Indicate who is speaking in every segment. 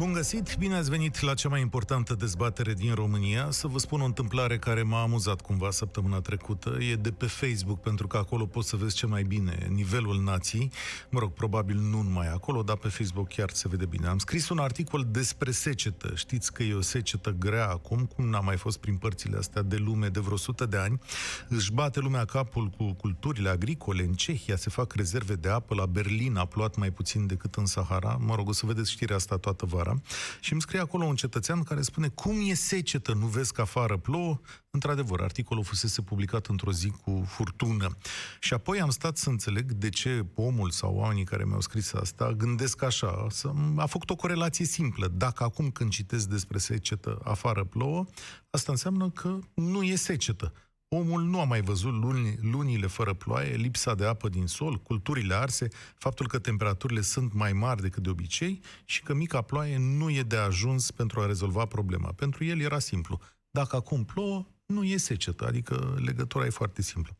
Speaker 1: Bun găsit, bine ați venit la cea mai importantă dezbatere din România. Să vă spun o întâmplare care m-a amuzat cumva săptămâna trecută. E de pe Facebook, pentru că acolo poți să vezi ce mai bine nivelul nației. Mă rog, probabil nu numai acolo, dar pe Facebook chiar se vede bine. Am scris un articol despre secetă. Știți că e o secetă grea acum, cum n-a mai fost prin părțile astea de lume de vreo sută de ani. Își bate lumea capul cu culturile agricole. În Cehia se fac rezerve de apă, la Berlin a plouat mai puțin decât în Sahara. Mă rog, o să vedeți știrea asta toată vara vara și îmi scrie acolo un cetățean care spune cum e secetă, nu vezi că afară plouă? Într-adevăr, articolul fusese publicat într-o zi cu furtună. Și apoi am stat să înțeleg de ce omul sau oamenii care mi-au scris asta gândesc așa. A făcut o corelație simplă. Dacă acum când citesc despre secetă afară plouă, asta înseamnă că nu e secetă. Omul nu a mai văzut luni, lunile fără ploaie, lipsa de apă din sol, culturile arse, faptul că temperaturile sunt mai mari decât de obicei și că mica ploaie nu e de ajuns pentru a rezolva problema. Pentru el era simplu. Dacă acum plouă, nu e secetă, adică legătura e foarte simplă.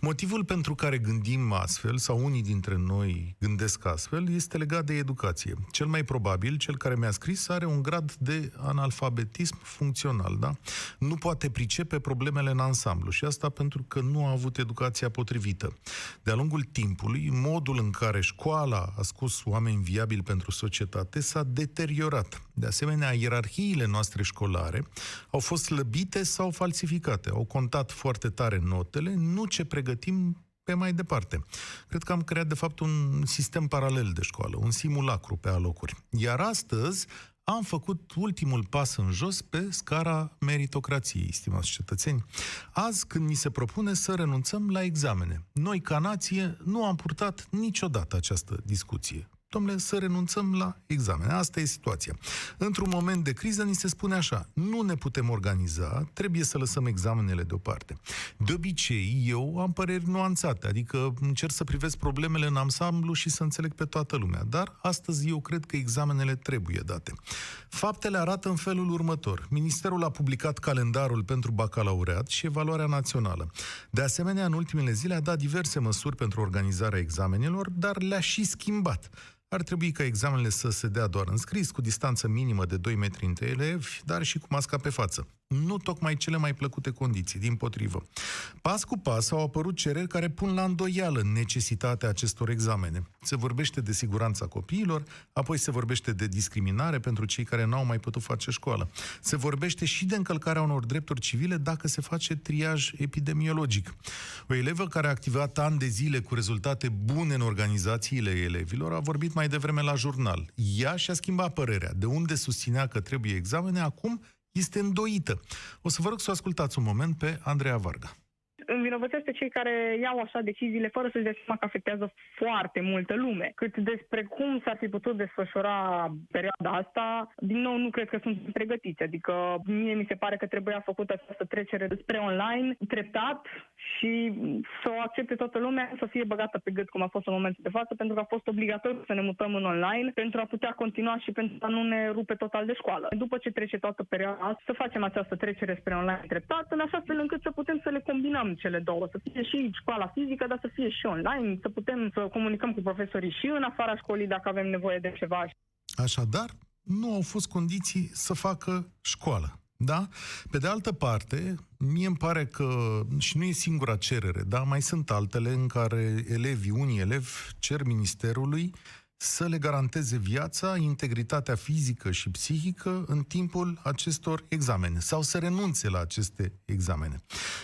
Speaker 1: Motivul pentru care gândim astfel, sau unii dintre noi gândesc astfel, este legat de educație. Cel mai probabil, cel care mi-a scris are un grad de analfabetism funcțional, da? Nu poate pricepe problemele în ansamblu și asta pentru că nu a avut educația potrivită. De-a lungul timpului, modul în care școala a scos oameni viabili pentru societate s-a deteriorat. De asemenea, ierarhiile noastre școlare au fost slăbite sau falsificate falsificate. Au contat foarte tare notele, nu ce pregătim pe mai departe. Cred că am creat, de fapt, un sistem paralel de școală, un simulacru pe alocuri. Iar astăzi am făcut ultimul pas în jos pe scara meritocrației, stimați cetățeni. Azi, când ni se propune să renunțăm la examene, noi, ca nație, nu am purtat niciodată această discuție domnule, să renunțăm la examene. Asta e situația. Într-un moment de criză ni se spune așa, nu ne putem organiza, trebuie să lăsăm examenele deoparte. De obicei, eu am păreri nuanțate, adică încerc să privesc problemele în ansamblu și să înțeleg pe toată lumea, dar astăzi eu cred că examenele trebuie date. Faptele arată în felul următor. Ministerul a publicat calendarul pentru bacalaureat și evaluarea națională. De asemenea, în ultimele zile a dat diverse măsuri pentru organizarea examenelor, dar le-a și schimbat. Ar trebui ca examenele să se dea doar în scris, cu distanță minimă de 2 metri între elevi, dar și cu masca pe față nu tocmai cele mai plăcute condiții, din potrivă. Pas cu pas au apărut cereri care pun la îndoială necesitatea acestor examene. Se vorbește de siguranța copiilor, apoi se vorbește de discriminare pentru cei care n-au mai putut face școală. Se vorbește și de încălcarea unor drepturi civile dacă se face triaj epidemiologic. O elevă care a activat ani de zile cu rezultate bune în organizațiile elevilor a vorbit mai devreme la jurnal. Ea și-a schimbat părerea. De unde susținea că trebuie examene, acum este îndoită. O să vă rog să ascultați un moment pe Andreea Varga
Speaker 2: învinovățește cei care iau așa deciziile fără să-și dea seama că afectează foarte multă lume. Cât despre cum s-ar fi putut desfășura perioada asta, din nou nu cred că sunt pregătiți. Adică mie mi se pare că trebuia făcută această trecere spre online, treptat și să o accepte toată lumea, să fie băgată pe gât cum a fost în momentul de față, pentru că a fost obligatoriu să ne mutăm în online pentru a putea continua și pentru a nu ne rupe total de școală. După ce trece toată perioada, să facem această trecere spre online treptat, în așa fel încât să putem să le combinăm cele două, să fie și școala fizică, dar să fie și online, să putem să comunicăm cu profesorii și în afara școlii dacă avem nevoie de ceva.
Speaker 1: Așadar, nu au fost condiții să facă școală. Da? Pe de altă parte, mie îmi pare că, și nu e singura cerere, da? mai sunt altele în care elevii, unii elevi, cer ministerului să le garanteze viața, integritatea fizică și psihică în timpul acestor examene sau să renunțe la aceste examene.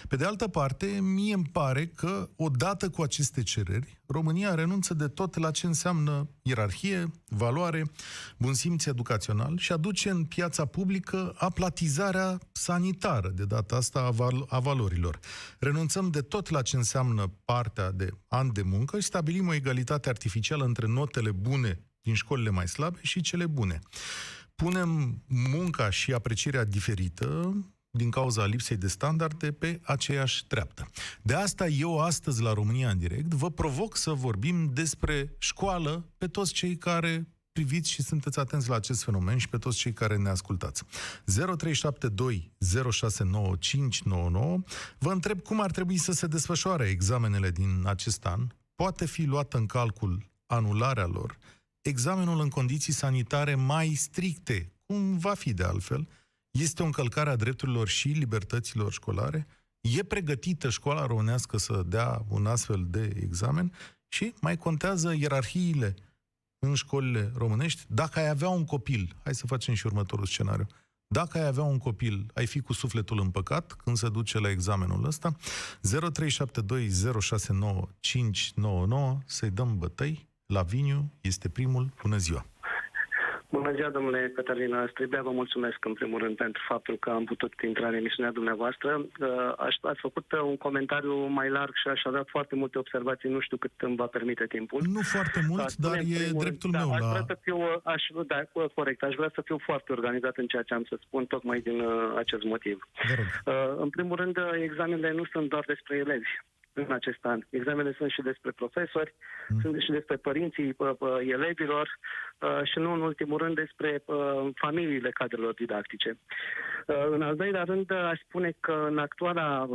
Speaker 1: Pe de altă parte, mie îmi pare că odată cu aceste cereri, România renunță de tot la ce înseamnă ierarhie, valoare, bun simț educațional și aduce în piața publică aplatizarea sanitară, de data asta a, val- a valorilor. Renunțăm de tot la ce înseamnă partea de an de muncă și stabilim o egalitate artificială între notele bune din școlile mai slabe și cele bune. Punem munca și aprecierea diferită din cauza lipsei de standarde pe aceeași treaptă. De asta eu astăzi la România în direct vă provoc să vorbim despre școală pe toți cei care priviți și sunteți atenți la acest fenomen și pe toți cei care ne ascultați. 0372 069599 Vă întreb cum ar trebui să se desfășoare examenele din acest an, poate fi luată în calcul anularea lor, examenul în condiții sanitare mai stricte, cum va fi de altfel, este o încălcare a drepturilor și libertăților școlare? E pregătită școala românească să dea un astfel de examen? Și mai contează ierarhiile în școlile românești. Dacă ai avea un copil, hai să facem și următorul scenariu, dacă ai avea un copil, ai fi cu sufletul împăcat când se duce la examenul ăsta. 0372069599 să-i dăm bătăi. Laviniu este primul. Bună ziua!
Speaker 3: Bună ziua, domnule Cătălina Stribea. Vă mulțumesc în primul rând pentru faptul că am putut intra în emisiunea dumneavoastră. Uh, aș, ați făcut un comentariu mai larg și aș avea foarte multe observații. Nu știu cât îmi va permite timpul.
Speaker 1: Nu foarte mult, Spune, dar e dreptul rând,
Speaker 3: meu
Speaker 1: da,
Speaker 3: la...
Speaker 1: Aș
Speaker 3: vrea să fiu, aș, da, corect. Aș vrea să fiu foarte organizat în ceea ce am să spun, tocmai din uh, acest motiv.
Speaker 1: Uh,
Speaker 3: în primul rând, examenele nu sunt doar despre elevi în acest an. Examenele sunt și despre profesori, mm. sunt și despre părinții uh, uh, elevilor uh, și nu în ultimul rând despre uh, familiile cadrelor didactice. Uh, în al doilea rând, aș spune că în actuala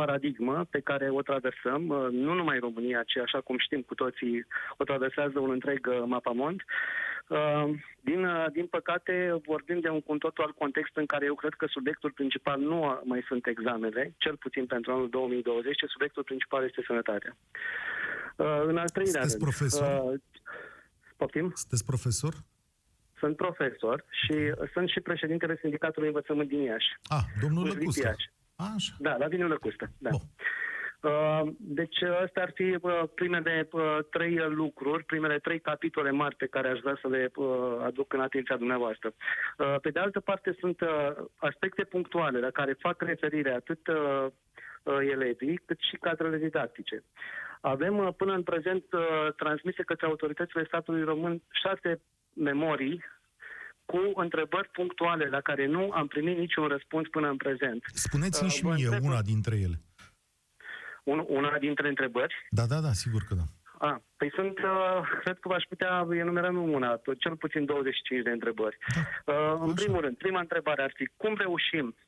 Speaker 3: paradigmă pe care o traversăm, uh, nu numai România, ci așa cum știm cu toții, o traversează un întreg uh, mapamont, Uh, din, uh, din păcate, vorbim de un cu totul alt context în care eu cred că subiectul principal nu mai sunt examenele, cel puțin pentru anul 2020, ci subiectul principal este sănătatea. Uh, în al treilea
Speaker 1: Sunteți
Speaker 3: rând...
Speaker 1: profesor?
Speaker 3: Poftim?
Speaker 1: Sunteți profesor?
Speaker 3: Sunt profesor și sunt și președintele Sindicatului Învățământ din Iași.
Speaker 1: Ah, domnul Lăcustă.
Speaker 3: Așa. Da, la Viniu Lăcustă, da. Bun. Uh, deci astea ar fi uh, primele uh, trei lucruri, primele trei capitole mari pe care aș vrea să le aduc în atenția dumneavoastră. Pe de altă parte sunt aspecte punctuale la care fac referire atât elevii cât și cadrele didactice. Avem până în prezent transmise către autoritățile statului român șase memorii cu întrebări punctuale la care nu am primit niciun răspuns până în prezent.
Speaker 1: Spuneți-mi și mie una dintre ele
Speaker 3: un, una dintre întrebări.
Speaker 1: Da, da, da, sigur că da.
Speaker 3: A, păi sunt, uh, cred că v-aș putea enumera nu una, cel puțin 25 de întrebări. Da. Uh, în Așa. primul rând, prima întrebare ar fi, cum reușim Uh,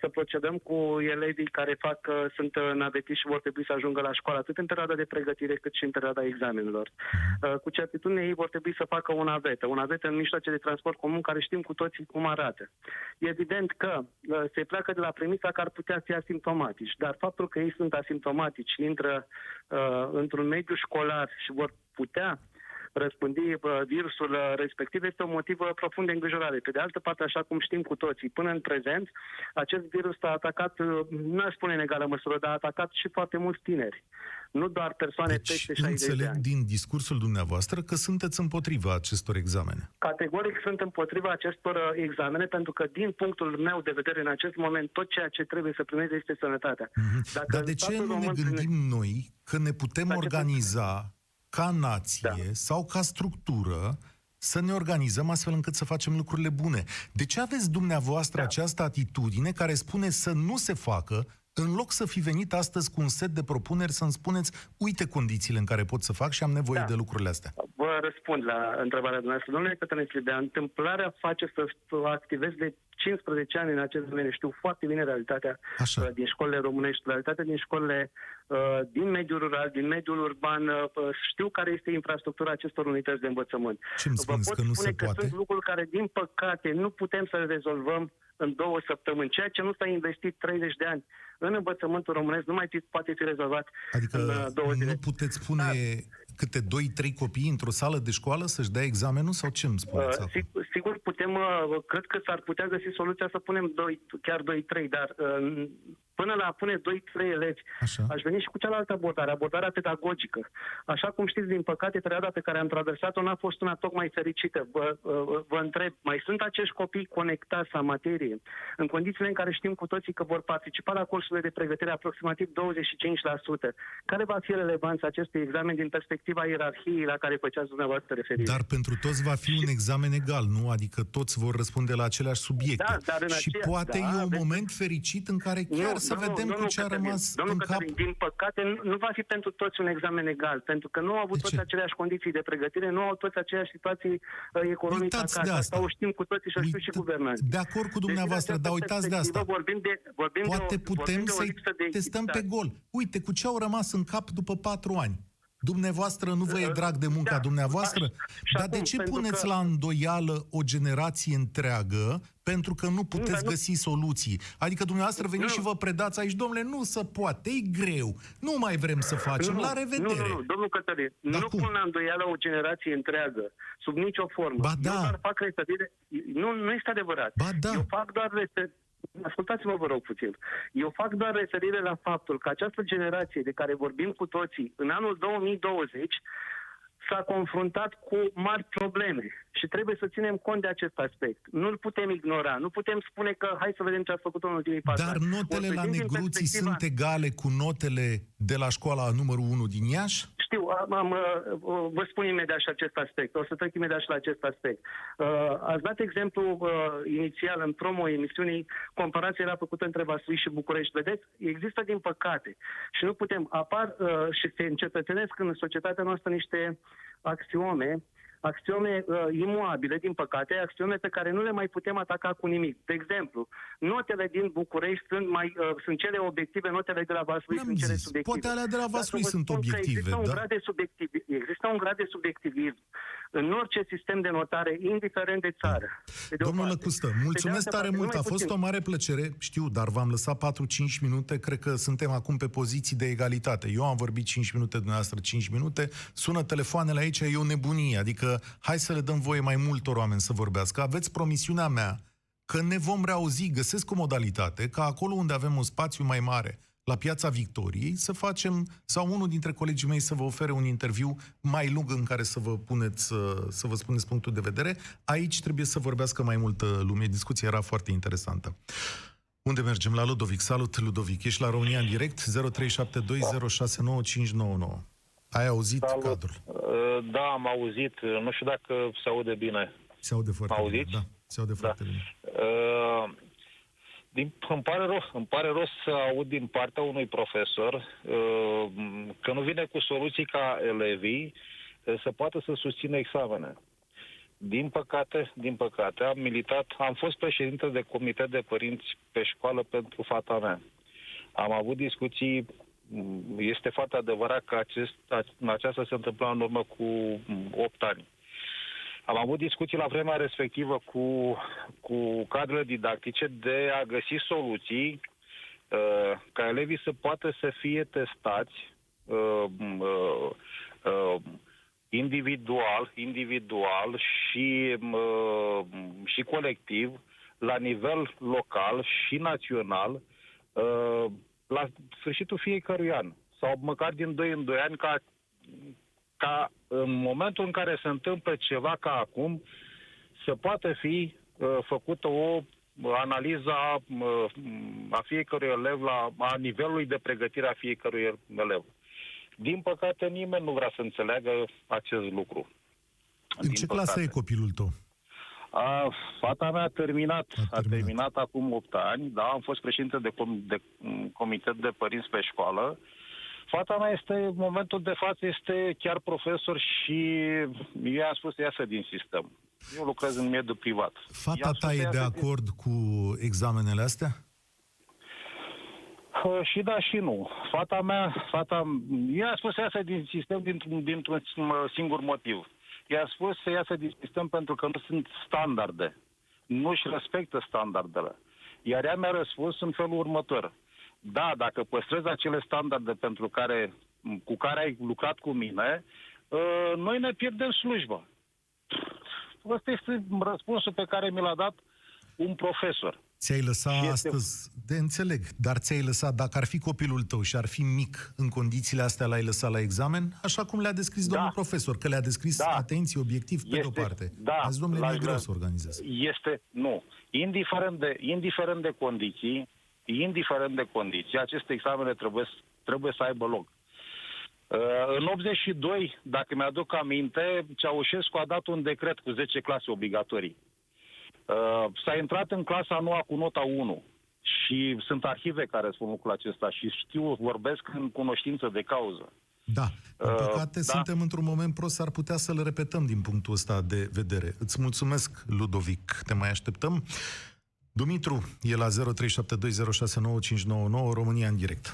Speaker 3: să procedăm cu elevii care fac, uh, sunt uh, navetiști și vor trebui să ajungă la școală, atât în perioada de pregătire cât și în perioada examenelor. Cu certitudine ei vor trebui să facă o navetă, o navetă în mijloace de transport comun care știm cu toții cum arată. E evident că se pleacă de la premisa că ar putea fi asimptomatici, dar faptul că ei sunt asimptomatici, intră uh, într-un mediu școlar și vor putea răspândi virusul uh, respectiv este un motiv uh, profund de îngrijorare. Pe de altă parte, așa cum știm cu toții, până în prezent, acest virus a atacat, uh, nu aș spune în egală măsură, dar a atacat și foarte mulți tineri. Nu doar persoane
Speaker 1: deci,
Speaker 3: peste 60
Speaker 1: înțeleg
Speaker 3: de ani.
Speaker 1: din discursul dumneavoastră că sunteți împotriva acestor examene.
Speaker 3: Categoric sunt împotriva acestor examene, pentru că, din punctul meu de vedere, în acest moment, tot ceea ce trebuie să primeze este sănătatea.
Speaker 1: Mm-hmm. Dacă Dar de ce nu ne gândim noi că ne putem organiza ca nație da. sau ca structură să ne organizăm astfel încât să facem lucrurile bune. De ce aveți dumneavoastră da. această atitudine care spune să nu se facă, în loc să fi venit astăzi cu un set de propuneri să-mi spuneți, uite condițiile în care pot să fac și am nevoie da. de lucrurile astea?
Speaker 3: Vă răspund la întrebarea dumneavoastră. Domnule Cătălin de întâmplarea face să activez de 15 ani în acest domeniu. Știu foarte bine realitatea Așa. Uh, din școlile românești, realitatea din școlile uh, din mediul rural, din mediul urban. Uh, știu care este infrastructura acestor unități de învățământ.
Speaker 1: Ce îmi spuneți,
Speaker 3: Vă pot
Speaker 1: că nu
Speaker 3: spune
Speaker 1: se
Speaker 3: că
Speaker 1: poate?
Speaker 3: sunt lucruri care, din păcate, nu putem să le rezolvăm în două săptămâni. Ceea ce nu s-a investit 30 de ani în învățământul românesc nu mai fi, poate fi rezolvat
Speaker 1: adică
Speaker 3: în două zile.
Speaker 1: nu puteți spune da câte 2-3 copii într-o sală de școală să-și dea examenul sau ce îmi spuneți? Uh,
Speaker 3: sigur, sigur, putem, uh, cred că s-ar putea găsi soluția să punem 2, chiar 2-3, dar uh, până la a pune 2-3 elevi, Așa. aș veni și cu cealaltă abordare, abordarea pedagogică. Așa cum știți, din păcate, perioada pe care am traversat-o n-a fost una tocmai fericită. Vă, vă, vă întreb, mai sunt acești copii conectați la materie, în condițiile în care știm cu toții că vor participa la cursurile de pregătire aproximativ 25%? Care va fi relevanța acestui examen din perspectiva ierarhiei la care făceați dumneavoastră referire?
Speaker 1: Dar pentru toți va fi un examen egal, nu? Adică toți vor răspunde la aceleași subiecte.
Speaker 3: Da, dar în
Speaker 1: și
Speaker 3: aceea,
Speaker 1: poate
Speaker 3: da,
Speaker 1: e un
Speaker 3: aveți...
Speaker 1: moment fericit în care chiar nu, să domnul, vedem domnul cu ce a rămas
Speaker 3: domnul
Speaker 1: în
Speaker 3: Cătălin,
Speaker 1: cap.
Speaker 3: Din păcate, nu, nu va fi pentru toți un examen egal, pentru că nu au avut de toți ce? aceleași condiții de pregătire, nu au toți aceleași situații uh, economice
Speaker 1: uitați
Speaker 3: acasă.
Speaker 1: de asta.
Speaker 3: o știm cu toții și o știu și guvernanții.
Speaker 1: De acord cu deci, dumneavoastră, deci, dar uitați de asta.
Speaker 3: Vorbim de, vorbim
Speaker 1: Poate
Speaker 3: de o,
Speaker 1: putem
Speaker 3: să-i
Speaker 1: testăm pe gol. Uite, cu ce au rămas în cap după patru ani? Dumneavoastră nu vă e drag de munca
Speaker 3: Da.
Speaker 1: dumneavoastră?
Speaker 3: Și
Speaker 1: Dar de
Speaker 3: acum,
Speaker 1: ce
Speaker 3: pentru
Speaker 1: puneți
Speaker 3: că-
Speaker 1: la îndoială o generație întreagă pentru că nu puteți
Speaker 3: dar nu-
Speaker 1: găsi soluții? Adică dumneavoastră veniți
Speaker 3: Nu.
Speaker 1: și vă predați aici, domnule, nu se poate, e greu, nu mai vrem să facem,
Speaker 3: Nu,
Speaker 1: la
Speaker 3: nu,
Speaker 1: revedere.
Speaker 3: Nu, nu, domnul Cătălin,
Speaker 1: Dar
Speaker 3: nu
Speaker 1: cum?
Speaker 3: pun la îndoială o generație întreagă, sub nicio formă.
Speaker 1: Ba
Speaker 3: Eu
Speaker 1: da.
Speaker 3: doar fac referire... Nu, nu este adevărat.
Speaker 1: Ba da.
Speaker 3: Eu fac doar referire... Ascultați-mă, vă rog puțin. Eu fac doar referire la faptul că această generație de care vorbim cu toții, în anul 2020, s-a confruntat cu mari probleme și trebuie să ținem cont de acest aspect. Nu-l putem ignora. Nu putem spune că hai să vedem ce a făcut în ultimii patru
Speaker 1: Dar
Speaker 3: ani.
Speaker 1: notele
Speaker 3: O
Speaker 1: la
Speaker 3: vedem din
Speaker 1: negruții
Speaker 3: perspectiva-
Speaker 1: sunt egale cu notele de la școala numărul 1 din Iași?
Speaker 3: Știu, am, am, uh, uh, vă spun imediat și acest aspect. O să trec imediat și la acest aspect. Uh, ați dat exemplu uh, inițial în promo emisiunii, comparația era făcută între Vaslui și București. Vedeți, există din păcate și nu putem, apar uh, și se încetățenesc în societatea noastră niște axiome axiome uh, imuabile, din păcate, axiome pe care nu le mai putem ataca cu nimic. De exemplu, notele din București sunt, mai, uh, sunt cele obiective, notele de la Vaslui
Speaker 1: N-am
Speaker 3: sunt cele
Speaker 1: zis.
Speaker 3: subiective.
Speaker 1: Poate alea de la
Speaker 3: Dar
Speaker 1: Vaslui
Speaker 3: să vă
Speaker 1: sunt
Speaker 3: spun că
Speaker 1: obiective,
Speaker 3: există un
Speaker 1: da?
Speaker 3: grad de subiectiv, există un grad de subiectivism în orice sistem de notare, indiferent de țară. Pe de o
Speaker 1: Domnul
Speaker 3: parte.
Speaker 1: Lăcustă,
Speaker 3: Pe de
Speaker 1: mulțumesc
Speaker 3: altă
Speaker 1: tare
Speaker 3: parte,
Speaker 1: mult, a
Speaker 3: numai
Speaker 1: fost
Speaker 3: puțin.
Speaker 1: o mare plăcere, știu, dar v-am lăsat 4-5 minute, cred că suntem acum pe poziții de egalitate. Eu am vorbit 5 minute, dumneavoastră 5 minute, sună telefoanele aici, e o nebunie, adică hai să le dăm voie mai multor oameni să vorbească. Aveți promisiunea mea că ne vom reauzi, găsesc o modalitate, ca acolo unde avem un spațiu mai mare, la Piața Victoriei, să facem, sau unul dintre colegii mei să vă ofere un interviu mai lung în care să vă puneți, să, să vă spuneți punctul de vedere. Aici trebuie să vorbească mai multă lume. Discuția era foarte interesantă. Unde mergem? La Ludovic. Salut, Ludovic. Ești la România în direct? 0372069599. Ai auzit
Speaker 4: Salut.
Speaker 1: cadrul?
Speaker 4: Uh, Da, am auzit. Nu știu dacă se aude bine.
Speaker 1: Se aude foarte
Speaker 4: Auziți?
Speaker 1: bine. Da, se aude foarte bine.
Speaker 4: Uh, Din, îmi, pare rău, îmi pare rău să aud din partea unui profesor uh, că nu vine cu soluții ca elevii uh, să poată să susțină examene. Din păcate, din păcate, am militat, am fost președinte de comitet de părinți pe școală pentru fata mea. Am avut discuții, m, este foarte adevărat că acest, aceasta se întâmpla în urmă cu m, 8 ani. Am avut discuții la vremea respectivă cu, cu cadrele didactice de a găsi soluții uh, ca elevii să poată să fie testați uh, m, uh, uh, individual, individual și, uh, și colectiv la nivel local și național uh, la sfârșitul fiecărui an sau măcar din 2 în 2 ani ca, ca în momentul în care se întâmplă ceva ca acum să poată fi uh, făcută o analiză a, uh, a fiecărui elev la a nivelului de pregătire a fiecărui elev. Din păcate, nimeni nu vrea să înțeleagă acest lucru.
Speaker 1: În ce clasă e copilul tău?
Speaker 4: A, fata mea a terminat,
Speaker 1: A
Speaker 4: a
Speaker 1: terminat.
Speaker 4: terminat acum 8 ani, da, am fost președinte de, com- de m, comitet de părinți pe școală. Fata mea este, în momentul de față, este chiar profesor și eu i-am spus să iasă din sistem. Eu lucrez în mediul privat.
Speaker 1: Fata
Speaker 4: I-am spus
Speaker 1: ta
Speaker 4: să
Speaker 1: e de
Speaker 4: iasă din-
Speaker 1: acord cu examenele astea?
Speaker 4: Uh, Și da și nu. Fata mea, fata, i-a spus să iasă din sistem dintr-un, dintr-un uh, singur motiv. I-a spus să iasă din sistem pentru că nu sunt standarde. Nu își respectă standardele. Iar ea mi-a răspuns în felul următor. Da, dacă păstrezi acele standarde pentru care, cu care ai lucrat cu mine, uh, noi ne pierdem slujba. Ăsta este răspunsul pe care mi l-a dat un profesor.
Speaker 1: Ți-ai lăsat
Speaker 4: Și este-
Speaker 1: astăzi, de înțeleg, dar ți-ai lăsat, dacă ar fi copilul tău și ar fi mic în condițiile astea, l-ai lăsat la examen, așa cum le-a descris
Speaker 4: Da.
Speaker 1: domnul profesor, că le-a descris,
Speaker 4: Da.
Speaker 1: atenție, obiectiv, pe de-o
Speaker 4: Este-
Speaker 1: parte.
Speaker 4: da,
Speaker 1: Azi, domnule,
Speaker 4: l-aș
Speaker 1: nu e greu
Speaker 4: vrea.
Speaker 1: să organizezi.
Speaker 4: Este, nu. Indiferent de, indiferent de condiții, indiferent de condiții, aceste examene trebuie, trebuie să aibă loc. Uh, În 82, dacă mi-aduc aminte, Ceaușescu a dat un decret cu 10 clase obligatorii. Uh, S-a intrat în clasa a noua cu nota 1 și sunt arhive care spun lucrul acesta și știu, vorbesc în cunoștință de cauză.
Speaker 1: Da, în
Speaker 4: Uh,
Speaker 1: păcate
Speaker 4: da.
Speaker 1: suntem într-un moment prost, s-ar putea să le repetăm din punctul ăsta de vedere. Îți mulțumesc, Ludovic, te mai așteptăm. Dumitru e la 0372069599, România în direct.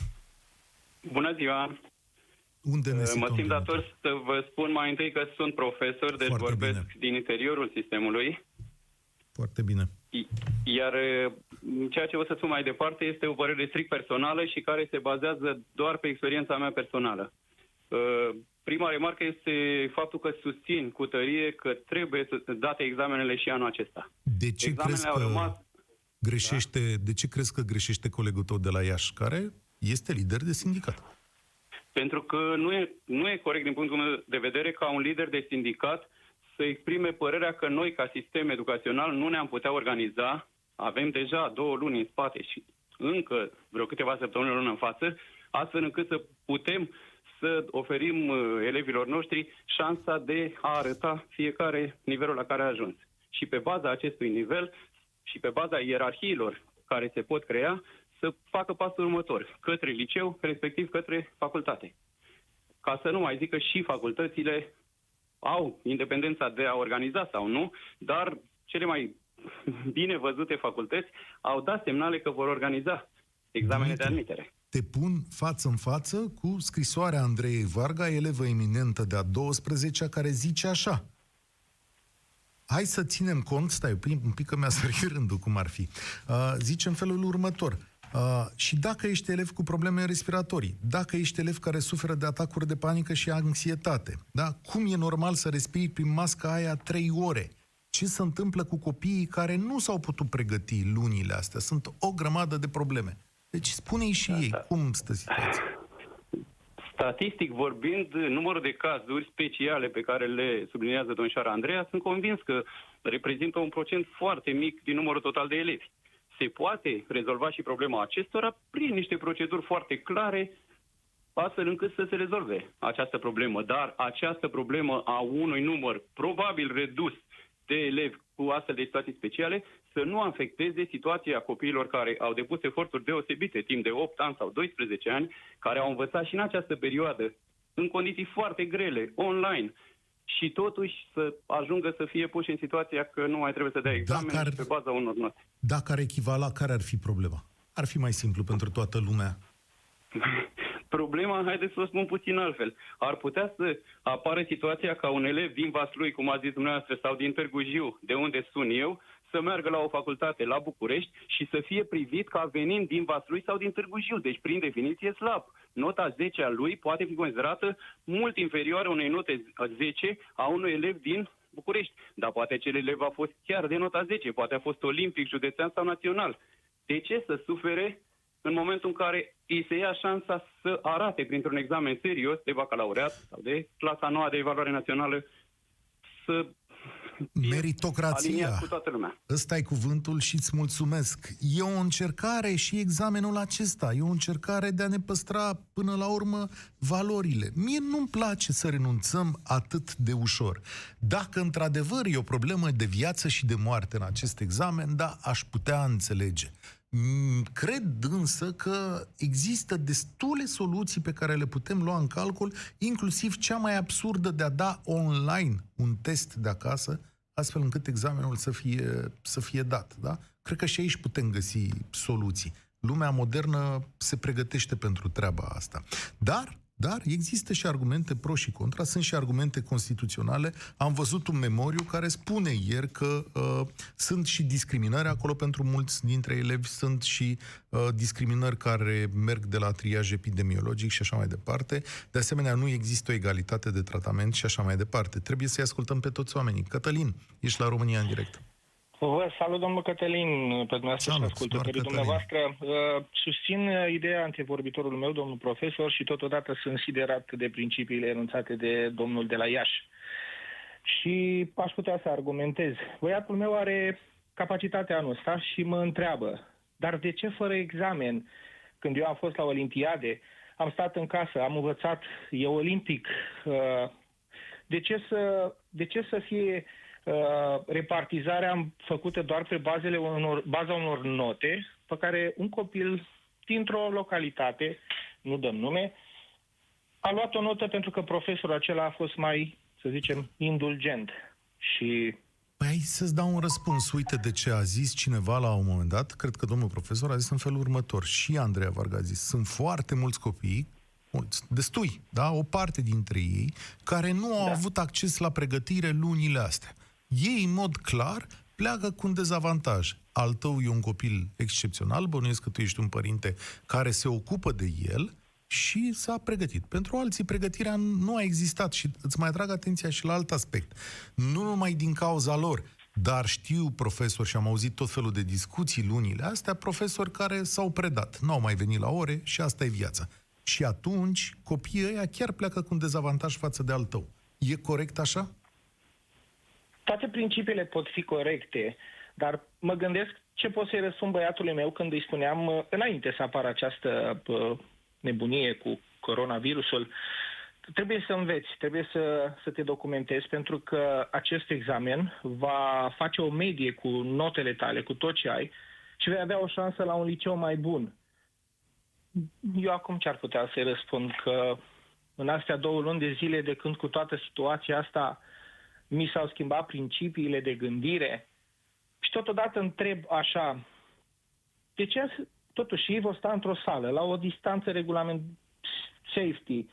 Speaker 5: Bună ziua!
Speaker 1: Unde ne
Speaker 5: Mă
Speaker 1: situăm?
Speaker 5: simt
Speaker 1: domnule?
Speaker 5: dator să vă spun mai întâi că sunt profesor, deci
Speaker 1: Foarte
Speaker 5: vorbesc
Speaker 1: bine.
Speaker 5: din interiorul sistemului.
Speaker 1: Foarte bine.
Speaker 5: I- Iar uh, ceea ce o să spun mai departe este o părere strict personală și care se bazează doar pe experiența mea personală. Uh, Prima remarcă este faptul că susțin cu tărie că trebuie să date examenele și anul acesta.
Speaker 1: De ce
Speaker 5: Examenele
Speaker 1: crezi
Speaker 5: au
Speaker 1: că
Speaker 5: rămas
Speaker 1: greșește, de ce crezi că greșește colegul tău de la Iași, care este lider de sindicat?
Speaker 5: Pentru că nu e, nu e corect din punctul meu de vedere ca un lider de sindicat să exprime părerea că noi, ca sistem educațional, nu ne-am putea organiza. Avem deja două luni în spate și încă vreo câteva săptămâni o lună în față, astfel încât să putem să oferim uh, elevilor noștri șansa de a arăta fiecare nivelul la care a ajuns. Și pe baza acestui nivel și pe baza ierarhiilor care se pot crea, să facă pasul următor, către liceu, respectiv către facultate. Ca să nu mai zic că și facultățile au independența de a organiza sau nu, dar cele mai bine văzute facultăți au dat semnale că vor organiza examene de
Speaker 1: Dumitru,
Speaker 5: admitere.
Speaker 1: Te pun față în față cu scrisoarea Andrei Varga, elevă eminentă de a 12 care zice așa. Hai să ținem cont, stai un pic că mi-a sărit rândul cum ar fi. Uh, zice în felul următor. Uh, și dacă ești elev cu probleme respiratorii, dacă ești elev care suferă de atacuri de panică și anxietate, da? cum e normal să respiri prin masca aia trei ore? Ce se întâmplă cu copiii care nu s-au putut pregăti lunile astea? Sunt o grămadă de probleme. Deci spune-i și ei cum stă situația.
Speaker 5: Statistic vorbind, numărul de cazuri speciale pe care le sublinează domnișoara Andreea, sunt convins că reprezintă un procent foarte mic din numărul total de elevi. Se poate rezolva și problema acestora prin niște proceduri foarte clare, astfel încât să se rezolve această problemă. Dar această problemă a unui număr probabil redus de elevi cu astfel de situații speciale să nu afecteze situația copiilor care au depus eforturi deosebite timp de 8 ani sau 12 ani, care au învățat și în această perioadă, în condiții foarte grele, online, și totuși să ajungă să fie puși în situația că nu mai trebuie să dea examene
Speaker 1: ar-
Speaker 5: și pe baza unor note.
Speaker 1: Dacă ar echivala, care ar fi problema? Ar fi mai simplu pentru toată lumea.
Speaker 5: Problema, haideți să o spun puțin altfel, ar putea să apară situația ca un elev din Vaslui, cum a zis dumneavoastră, sau din Târgu Jiu, de unde sun eu, să meargă la o facultate la București și să fie privit ca venind din Vaslui sau din Târgu Jiu, deci prin definiție slab. Nota 10 a lui poate fi considerată mult inferioară unei note 10 a unui elev din București. Dar poate acel elev a fost chiar de nota 10, poate a fost olimpic, județean sau național. De ce să sufere în momentul în care îi se ia șansa să arate printr-un examen serios de bacalaureat sau de clasa noua de evaluare națională să fie
Speaker 1: Meritocrația.
Speaker 5: aliniat cu toată lumea.
Speaker 1: Ăsta e cuvântul și îți mulțumesc. E o încercare și examenul acesta. E o încercare de a ne păstra până la urmă valorile. Mie nu-mi place să renunțăm atât de ușor. Dacă într-adevăr e o problemă de viață și de moarte în acest examen, da, aș putea înțelege. Mm, Cred însă că există destule soluții pe care le putem lua în calcul, inclusiv cea mai absurdă de a da online un test de acasă, astfel încât examenul să fie, să fie dat. Da? Cred că și aici putem găsi soluții. Lumea modernă se pregătește pentru treaba asta. Dar dar există și argumente pro și contra, sunt și argumente constituționale. Am văzut un memoriu care spune ieri că uh, sunt și discriminări acolo pentru mulți dintre elevi, sunt și uh, discriminări care merg de la triaj epidemiologic și așa mai departe. De asemenea, nu există o egalitate de tratament și așa mai departe. Trebuie să-i ascultăm pe toți oamenii. Cătălin, ești la România în direct.
Speaker 6: Vă salut, domnul Cătălin, pe dumneavoastră
Speaker 1: Salut,
Speaker 6: și ascultătorii
Speaker 1: doar Cătălin.
Speaker 6: dumneavoastră. Uh, Susțin uh, ideea antevorbitorului meu, domnul profesor, și totodată sunt siderat de principiile enunțate de domnul de la Iași. Și aș putea să argumentez. Băiatul meu are capacitatea anul ăsta și mă întreabă, dar de ce fără examen? Când eu am fost la Olimpiade, am stat în casă, am învățat, e olimpic. uh, De ce să, de ce să fie uh, repartizarea făcută doar pe bazele unor, baza unor note pe care un copil dintr-o localitate, nu dăm nume, a luat o notă pentru că profesorul acela a fost mai, să zicem, indulgent. Și
Speaker 1: Păi hai să-ți dau un răspuns. Uite de ce a zis cineva la un moment dat, cred că domnul profesor a zis în felul următor, și Andreea Varga a zis, sunt foarte mulți copii mulți, destui, da? o parte dintre ei, care nu au
Speaker 7: Da.
Speaker 1: avut acces la pregătire lunile astea. Ei, în mod clar, pleacă cu un dezavantaj. Al tău e un copil excepțional, bănuiesc că tu ești un părinte care se ocupă de el și s-a pregătit. Pentru alții, pregătirea nu a existat și îți mai atrag atenția și la alt aspect. Nu numai din cauza lor, dar știu profesori și am auzit tot felul de discuții lunile astea, profesori care s-au predat, n-au mai venit la ore și asta e viața. Și atunci copiii ăia chiar pleacă cu un dezavantaj față de al tău. E corect așa?
Speaker 7: Toate principiile pot fi corecte, dar mă gândesc ce pot să-i răspund băiatului meu când îi spuneam, uh, înainte să apară această uh, nebunie cu coronavirusul, trebuie să înveți, trebuie să, să te documentezi, pentru că acest examen va face o medie cu notele tale, cu tot ce ai, și vei avea o șansă la un liceu mai bun. Eu acum ce ar putea să-i răspund? Că în astea două luni de zile, de când cu toată situația asta mi s-au schimbat principiile de gândire și totodată întreb așa, de ce azi- totuși ei vor sta într-o sală, la o distanță regulament safety,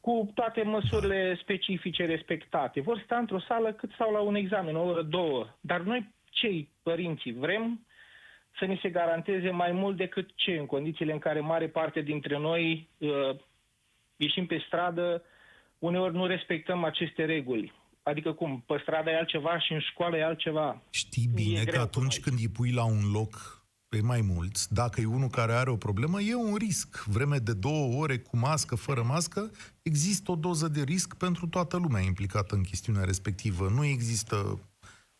Speaker 7: cu toate măsurile specifice respectate. Vor sta într-o sală cât stau la un examen, o oră, două. Dar noi, cei părinții, vrem să ni se garanteze mai mult decât ce, în condițiile în care mare parte dintre noi uh, ieșim pe stradă, uneori nu respectăm aceste reguli. Adică cum? Pe stradă e altceva și în școală e altceva.
Speaker 1: Știi bine
Speaker 7: E
Speaker 1: că
Speaker 7: greu
Speaker 1: atunci
Speaker 7: cu noi.
Speaker 1: când îi pui la un loc pe mai mulți, dacă e unul care are o problemă, e un risc. Vreme de două ore cu mască, fără mască, există o doză de risc pentru toată lumea implicată în chestiunea respectivă. Nu există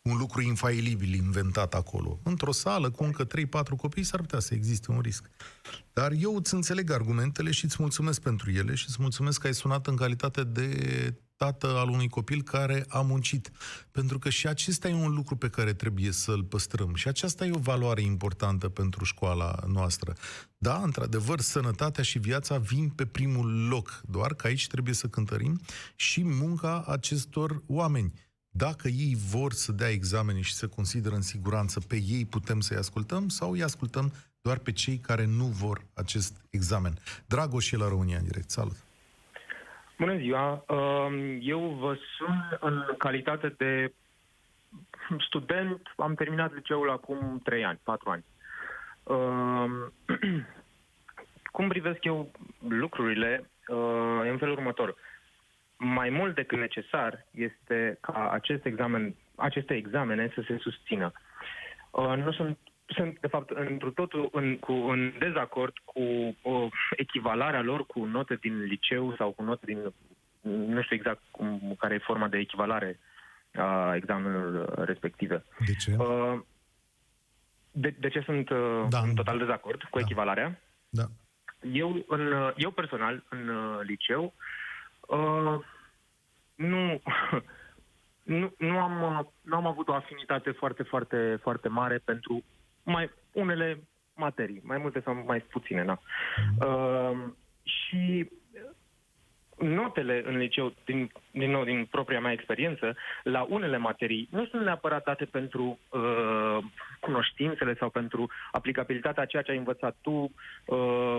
Speaker 1: un lucru infailibil inventat acolo. Într-o sală cu încă 3-4 copii s-ar putea să existe un risc. Dar eu îți înțeleg argumentele și îți mulțumesc pentru ele și îți mulțumesc că ai sunat în calitate de tată al unui copil care a muncit. Pentru că și acesta e un lucru pe care trebuie să-l păstrăm. Și aceasta e o valoare importantă pentru școala noastră. Da, într-adevăr, sănătatea și viața vin pe primul loc. Doar că aici trebuie să cântărim și munca acestor oameni. Dacă ei vor să dea examene și să consideră în siguranță, pe ei putem să-i ascultăm sau îi ascultăm doar pe cei care nu vor acest examen. Dragoș e la România în direct. Salut!
Speaker 8: Bună ziua! Um, Eu vă sun în calitate de student. Am terminat liceul acum 3 ani, 4 ani. Um, Cum privesc eu lucrurile uh, e în felul următor. Mai mult decât necesar este ca acest examen, aceste examene să se susțină. Uh, Nu sunt sunt, de fapt, într totul în, cu, în dezacord cu o echivalarea lor cu note din liceu sau cu note din... Nu știu exact cum, care e forma de echivalare a examenelor respective.
Speaker 1: De ce?
Speaker 8: Uh, De, de ce sunt uh,
Speaker 1: Da.
Speaker 8: în total dezacord cu
Speaker 1: Da.
Speaker 8: echivalarea?
Speaker 1: Da.
Speaker 8: Eu, în, uh, eu personal, în uh, liceu, uh, nu, nu, nu, am, uh, nu am avut o afinitate foarte, foarte, foarte mare pentru mai unele materii, mai multe sau mai puține, da. Uh, și notele în liceu, din, din nou, din propria mea experiență, la unele materii nu sunt neapărat date pentru uh, cunoștințele sau pentru aplicabilitatea a ceea ce ai învățat tu uh,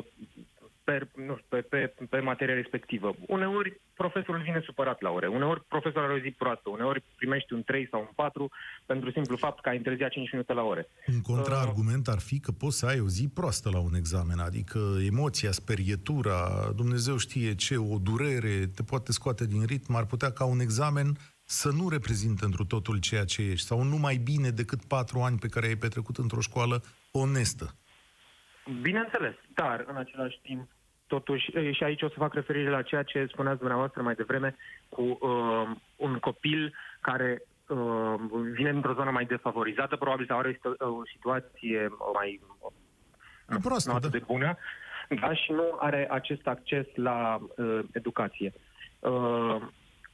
Speaker 8: pe, nu știu, pe, pe, pe materia respectivă. Uneori profesorul vine supărat la ore, uneori profesorul are o zi proastă, uneori primești un 3 sau un 4 pentru simplu fapt că ai întârziat 5 minute la ore.
Speaker 1: Un contraargument ar fi că poți să ai o zi proastă la un examen, adică emoția, sperietura, Dumnezeu știe ce, o durere te poate scoate din ritm, ar putea ca un examen să nu reprezinte întru totul ceea ce ești, sau nu mai bine decât patru ani pe care ai petrecut într-o școală onestă.
Speaker 8: Bineînțeles, dar în același timp, totuși, e, și aici o să fac referire la ceea ce spuneați dumneavoastră mai devreme, cu uh, un copil care uh, vine într-o zonă mai defavorizată, probabil, sau are o, situ- o situație mai
Speaker 1: E proastă,
Speaker 8: nu atât
Speaker 1: da.
Speaker 8: de bună, da, și nu are acest acces la uh, educație. Uh,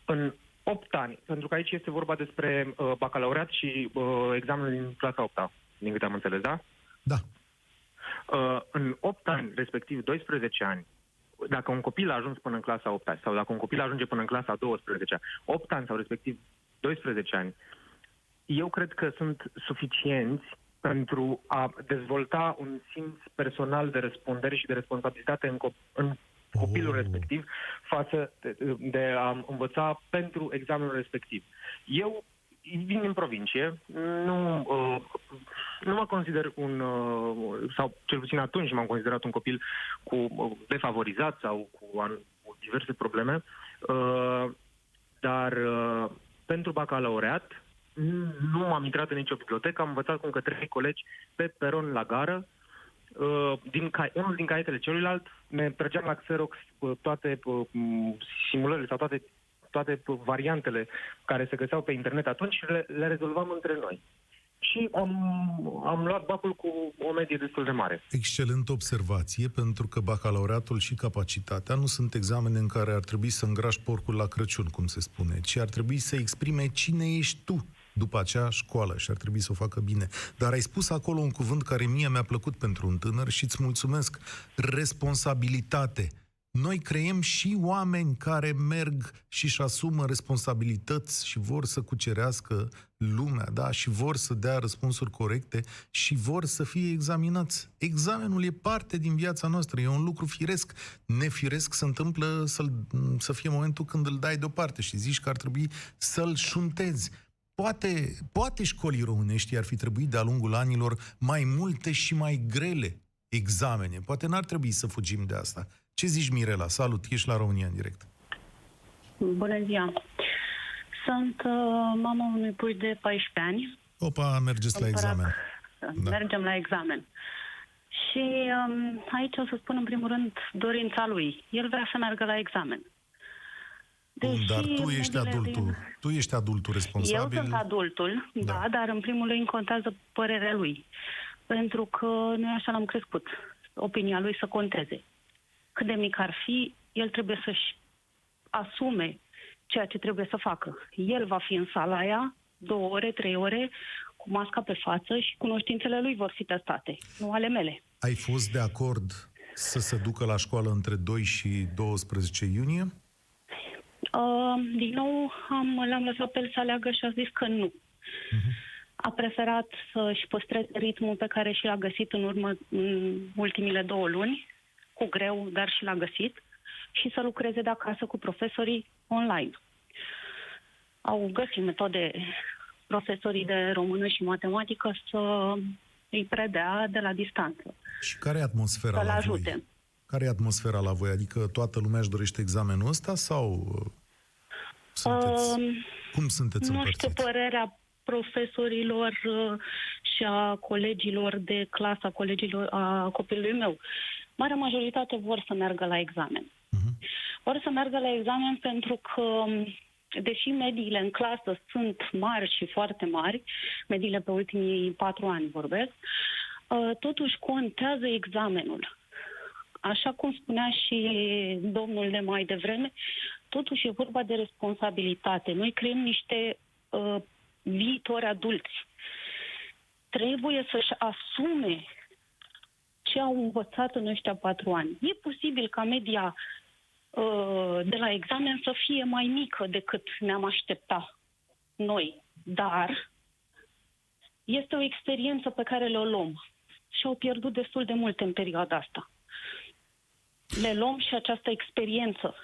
Speaker 8: în 8 ani, pentru că aici este vorba despre uh, bacalaureat și uh, examenul din clasa 8 din câte am înțeles, da?
Speaker 1: Da.
Speaker 8: Uh, în 8 ani, respectiv 12 ani, dacă un copil a ajuns până în clasa 8 sau dacă un copil ajunge până în clasa 12 8 ani sau respectiv 12 ani, eu cred că sunt suficienți pentru a dezvolta un simț personal de răspundere și de responsabilitate în, cop- în copilul
Speaker 1: Oh.
Speaker 8: respectiv față de, de a învăța pentru examenul respectiv. Eu vin din provincie, nu, uh, nu mă consider un, uh, sau cel puțin atunci m-am considerat un copil cu uh, defavorizat sau cu, an, cu diverse probleme, uh, dar uh, pentru bacalaureat nu- nu m-am intrat în nicio bibliotecă, am învățat cu încă trei colegi pe peron la gară, Uh, din ca- unul din caietele celuilalt, ne trăgeam la Xerox uh, toate uh, m, simulările sau toate, toate uh, variantele care se găseau pe internet atunci și le, le rezolvam între noi. Și am, am luat bacul cu o medie destul de mare.
Speaker 1: Excelentă observație, pentru că bacalaureatul și capacitatea nu sunt examene în care ar trebui să îngrași porcul la Crăciun, cum se spune, ci ar trebui să exprime cine ești tu după acea școală și ar trebui să o facă bine. Dar ai spus acolo un cuvânt care mie mi-a plăcut pentru un tânăr și îți mulțumesc. Responsabilitate. Noi creiem și oameni care merg și își asumă responsabilități și vor să cucerească lumea, da, și vor să dea răspunsuri corecte și vor să fie examinați. Examenul e parte din viața noastră, e un lucru firesc. Nefiresc se întâmplă să să fie momentul când îl dai deoparte și zici că ar trebui să-l șuntezi. Poate, poate școlii românești ar fi trebuit de-a lungul anilor mai multe și mai grele examene. Poate n-ar trebui să fugim de asta. Ce zici, Mirela? Salut, ești la România în direct.
Speaker 9: Bună ziua! Sunt uh, mama unui pui de 14 ani.
Speaker 1: Opa, mergeți la
Speaker 9: Împărat.
Speaker 1: examen.
Speaker 9: Da. Mergem la examen. Și um, aici o să spun în primul rând dorința lui. El vrea să meargă la examen.
Speaker 1: Bun, dar tu ești
Speaker 9: mediile
Speaker 1: adultul.
Speaker 9: din-
Speaker 1: Tu ești adultul responsabil.
Speaker 9: Eu sunt adultul,
Speaker 1: Da.
Speaker 9: da. da, dar în primul rând contează părerea lui. Pentru că noi așa l-am crescut. Opinia lui să conteze. Cât de mic ar fi, el trebuie să-și asume ceea ce trebuie să facă. El va fi în sala aia două ore, trei ore, cu masca pe față și cunoștințele lui vor fi testate, nu ale mele.
Speaker 1: Ai fost de acord să se ducă la școală între 2 și 12 iunie?
Speaker 9: Uh, din nou, am, l-am lăsat pe el să aleagă și a zis că nu. A preferat să-și păstreze ritmul pe care și l-a găsit în urmă în ultimile două luni, cu greu, dar și l-a găsit, și să lucreze de acasă cu profesorii online. Au găsit metode profesorii de română și matematică să îi predea de la distanță,
Speaker 1: Și care e atmosfera
Speaker 9: să-l
Speaker 1: la
Speaker 9: ajute.
Speaker 1: voi? Care e atmosfera la voi? Adică toată lumea își dorește examenul ăsta sau uh, sunteți,
Speaker 9: Um,
Speaker 1: cum sunteți
Speaker 9: Nu știu
Speaker 1: împărțiți?
Speaker 9: părerea profesorilor uh, și a colegilor de clasă, a colegilor, a copilului meu. Marea majoritate vor să meargă la examen.
Speaker 1: Mhm.
Speaker 9: Vor să meargă la examen pentru că, um, deși mediile în clasă sunt mari și foarte mari, mediile pe ultimii patru ani vorbesc, uh, totuși contează examenul. Așa cum spunea și domnul de mai devreme, totuși e vorba de responsabilitate. Noi creăm niște uh, viitori adulți. Trebuie să-și asume ce au învățat în ăștia patru ani. E posibil ca media uh, de la examen să fie mai mică decât ne-am aștepta noi, dar este o experiență pe care le-o luăm și au pierdut destul de mult în perioada asta. Le luăm și această experiență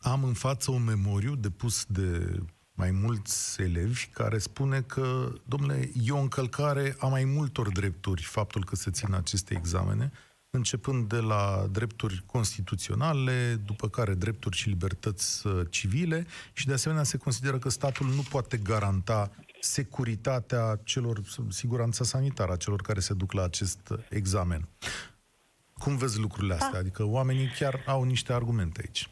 Speaker 1: Am în față un memoriu depus de mai mulți elevi care spune că, domnule, e o încălcare a mai multor drepturi faptul că se țin aceste examene, începând de la drepturi constituționale, după care drepturi și libertăți uh, civile și de asemenea se consideră că statul nu poate garanta securitatea celor, siguranța sanitară a celor care se duc la acest examen. Cum vezi lucrurile astea? Adică oamenii chiar au niște argumente aici.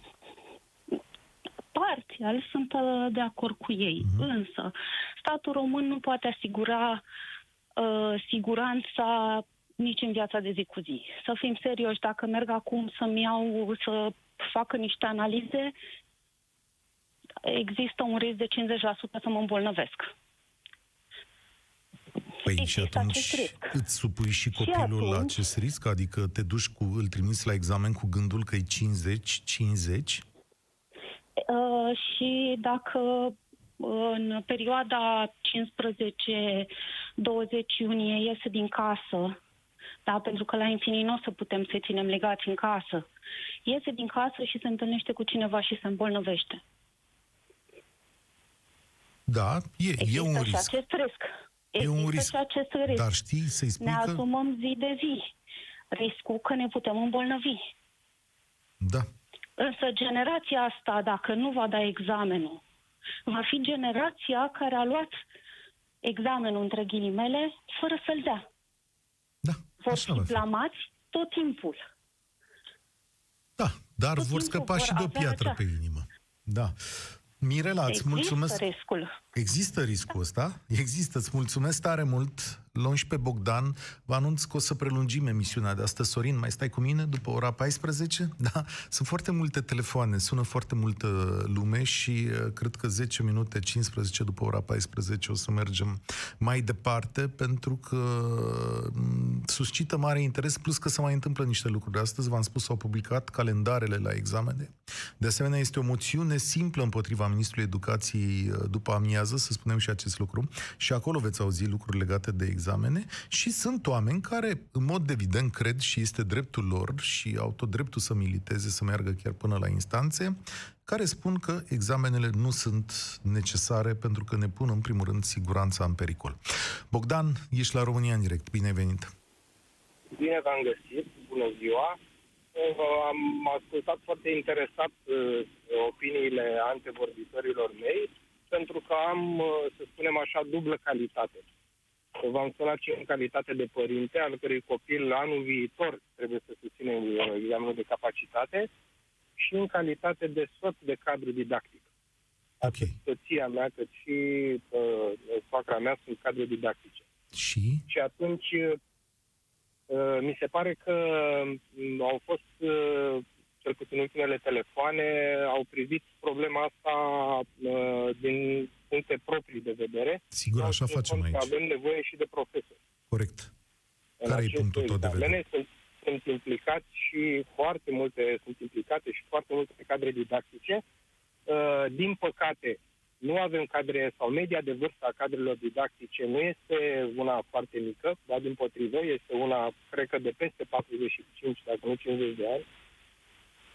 Speaker 9: Parțial sunt uh, de acord cu ei. Uh-huh. Însă, statul român nu poate asigura uh, siguranța nici în viața de zi cu zi. Să fim serioși, dacă merg acum să-mi iau, să facă niște analize, există un risc de 50% să mă îmbolnăvesc.
Speaker 1: Păi și
Speaker 9: Există
Speaker 1: atunci
Speaker 9: acest risc.
Speaker 1: îți supui și
Speaker 9: Și
Speaker 1: copilul la
Speaker 9: atunci-
Speaker 1: acest risc? Adică te duci cu, îl trimiți la examen cu gândul că e 50-50?
Speaker 9: Uh, și dacă uh, în perioada 15-20 iunie iese din casă Da, pentru că la infinit nu o să putem să ținem legați în casă. Iese din casă și se întâlnește cu cineva și se îmbolnăvește.
Speaker 1: Da, e,
Speaker 9: Există
Speaker 1: e un
Speaker 9: și
Speaker 1: risc.
Speaker 9: acest risc.
Speaker 1: E
Speaker 9: Există
Speaker 1: un risc.
Speaker 9: și acest risc.
Speaker 1: Dar știi să-i spui
Speaker 9: ne
Speaker 1: că...
Speaker 9: asumăm zi de zi riscul că ne putem îmbolnăvi.
Speaker 1: Da.
Speaker 9: Însă generația asta, dacă nu va da examenul, va fi generația care a luat examenul între ghilimele fără să-l dea.
Speaker 1: Da,
Speaker 9: Vor
Speaker 1: așa
Speaker 9: fi
Speaker 1: va fi.
Speaker 9: blamați tot timpul.
Speaker 1: Da, dar
Speaker 9: Tot
Speaker 1: vor
Speaker 9: timpul
Speaker 1: scăpa
Speaker 9: vor
Speaker 1: și de o
Speaker 9: avea
Speaker 1: piatră
Speaker 9: acea-
Speaker 1: pe inimă. Da. Mirela, îți
Speaker 9: Există
Speaker 1: mulțumesc.
Speaker 9: riscul.
Speaker 1: Există riscul ăsta? Există. Îți mulțumesc tare mult. Luăm și pe Bogdan. Vă anunț că o să prelungim emisiunea de astăzi. Sorin, mai stai cu mine după ora 14? Da. Sunt foarte multe telefoane, sună foarte multă lume și uh, cred că 10 minute, 15 după ora 14 o să mergem mai departe pentru că m, suscită mare interes, plus că se mai întâmplă niște lucruri. Astăzi, v-am spus, s-au publicat calendarele la examene. De asemenea, este o moțiune simplă împotriva Ministrului Educației uh, după amiază, să spunem și acest lucru. Și acolo veți auzi lucruri legate de examene. Și sunt oameni care, în mod evident, cred și este dreptul lor și au tot dreptul să militeze, să meargă chiar până la instanțe, care spun că examenele nu sunt necesare pentru că ne pun, în primul rând, siguranța în pericol. Bogdan, ești la România în direct. Bine ai venit!
Speaker 6: Bine v-am găsit, bună ziua. Uh, Am ascultat foarte interesat uh, opiniile antevorbitorilor mei, pentru că am, uh, să spunem așa, dublă calitate. V-am sunat și în calitate de părinte, al cărui copil anul viitor trebuie să susține uh, examenul de capacitate, și în calitate de soț de cadru didactic.
Speaker 1: Ok.
Speaker 6: Soția mea, cât și uh, soacra mea sunt cadre didactice.
Speaker 1: Și?
Speaker 6: Și atunci uh, mi se pare că mm, au fost, uh, cel puțin ultimele telefoane, au privit problema asta uh, din puncte proprii de vedere.
Speaker 1: Sigur,
Speaker 6: Au
Speaker 1: așa
Speaker 6: ținut
Speaker 1: facem
Speaker 6: cont că
Speaker 1: aici.
Speaker 6: Avem nevoie și de profesori.
Speaker 1: Corect.
Speaker 6: În
Speaker 1: Care e
Speaker 6: aceste
Speaker 1: punctul tău de
Speaker 6: examene
Speaker 1: vedere?
Speaker 6: Sunt, sunt implicați și foarte multe, sunt implicate și foarte multe cadre didactice. Uh, din păcate, nu avem cadre sau media de vârstă a cadrelor didactice nu este una foarte mică, dar din potrivă este una, cred că de peste 45, dacă nu 50 de ani.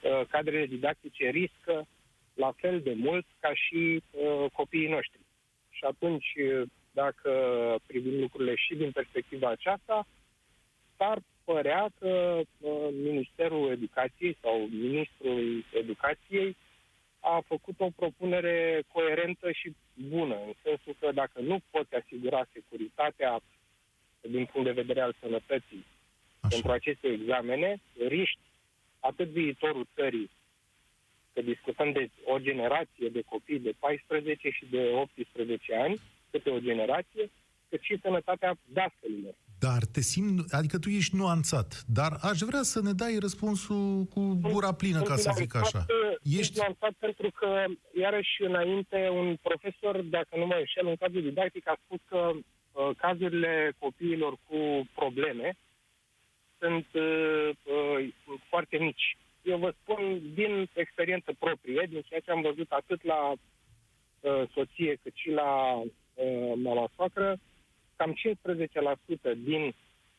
Speaker 6: Uh, cadrele didactice riscă la fel de mult ca și uh, copiii noștri. Și atunci, uh, dacă privim lucrurile și din perspectiva aceasta, s-ar părea că uh, Ministerul Educației sau Ministrul Educației a făcut o propunere coerentă și bună, în sensul că dacă nu poți asigura securitatea din punct de vedere al sănătății pentru aceste examene, riști atât viitorul țării, că discutăm de o generație de copii de 14 și de 18 ani, câte o generație, cât și sănătatea dascălilor.
Speaker 1: Dar te simt, adică tu ești nuanțat, dar aș vrea să ne dai răspunsul cu gura plină, ca să zic așa.
Speaker 6: Ești
Speaker 1: Ești,
Speaker 6: lansat pentru că, iarăși, înainte, un profesor, dacă nu mă înșel, în cadrul didactic, a spus că uh, cazurile copiilor cu probleme sunt uh, uh, foarte mici. Eu vă spun din experiență proprie, din ceea ce am văzut atât la uh, soție cât și la uh, mama soacră, cam 15% din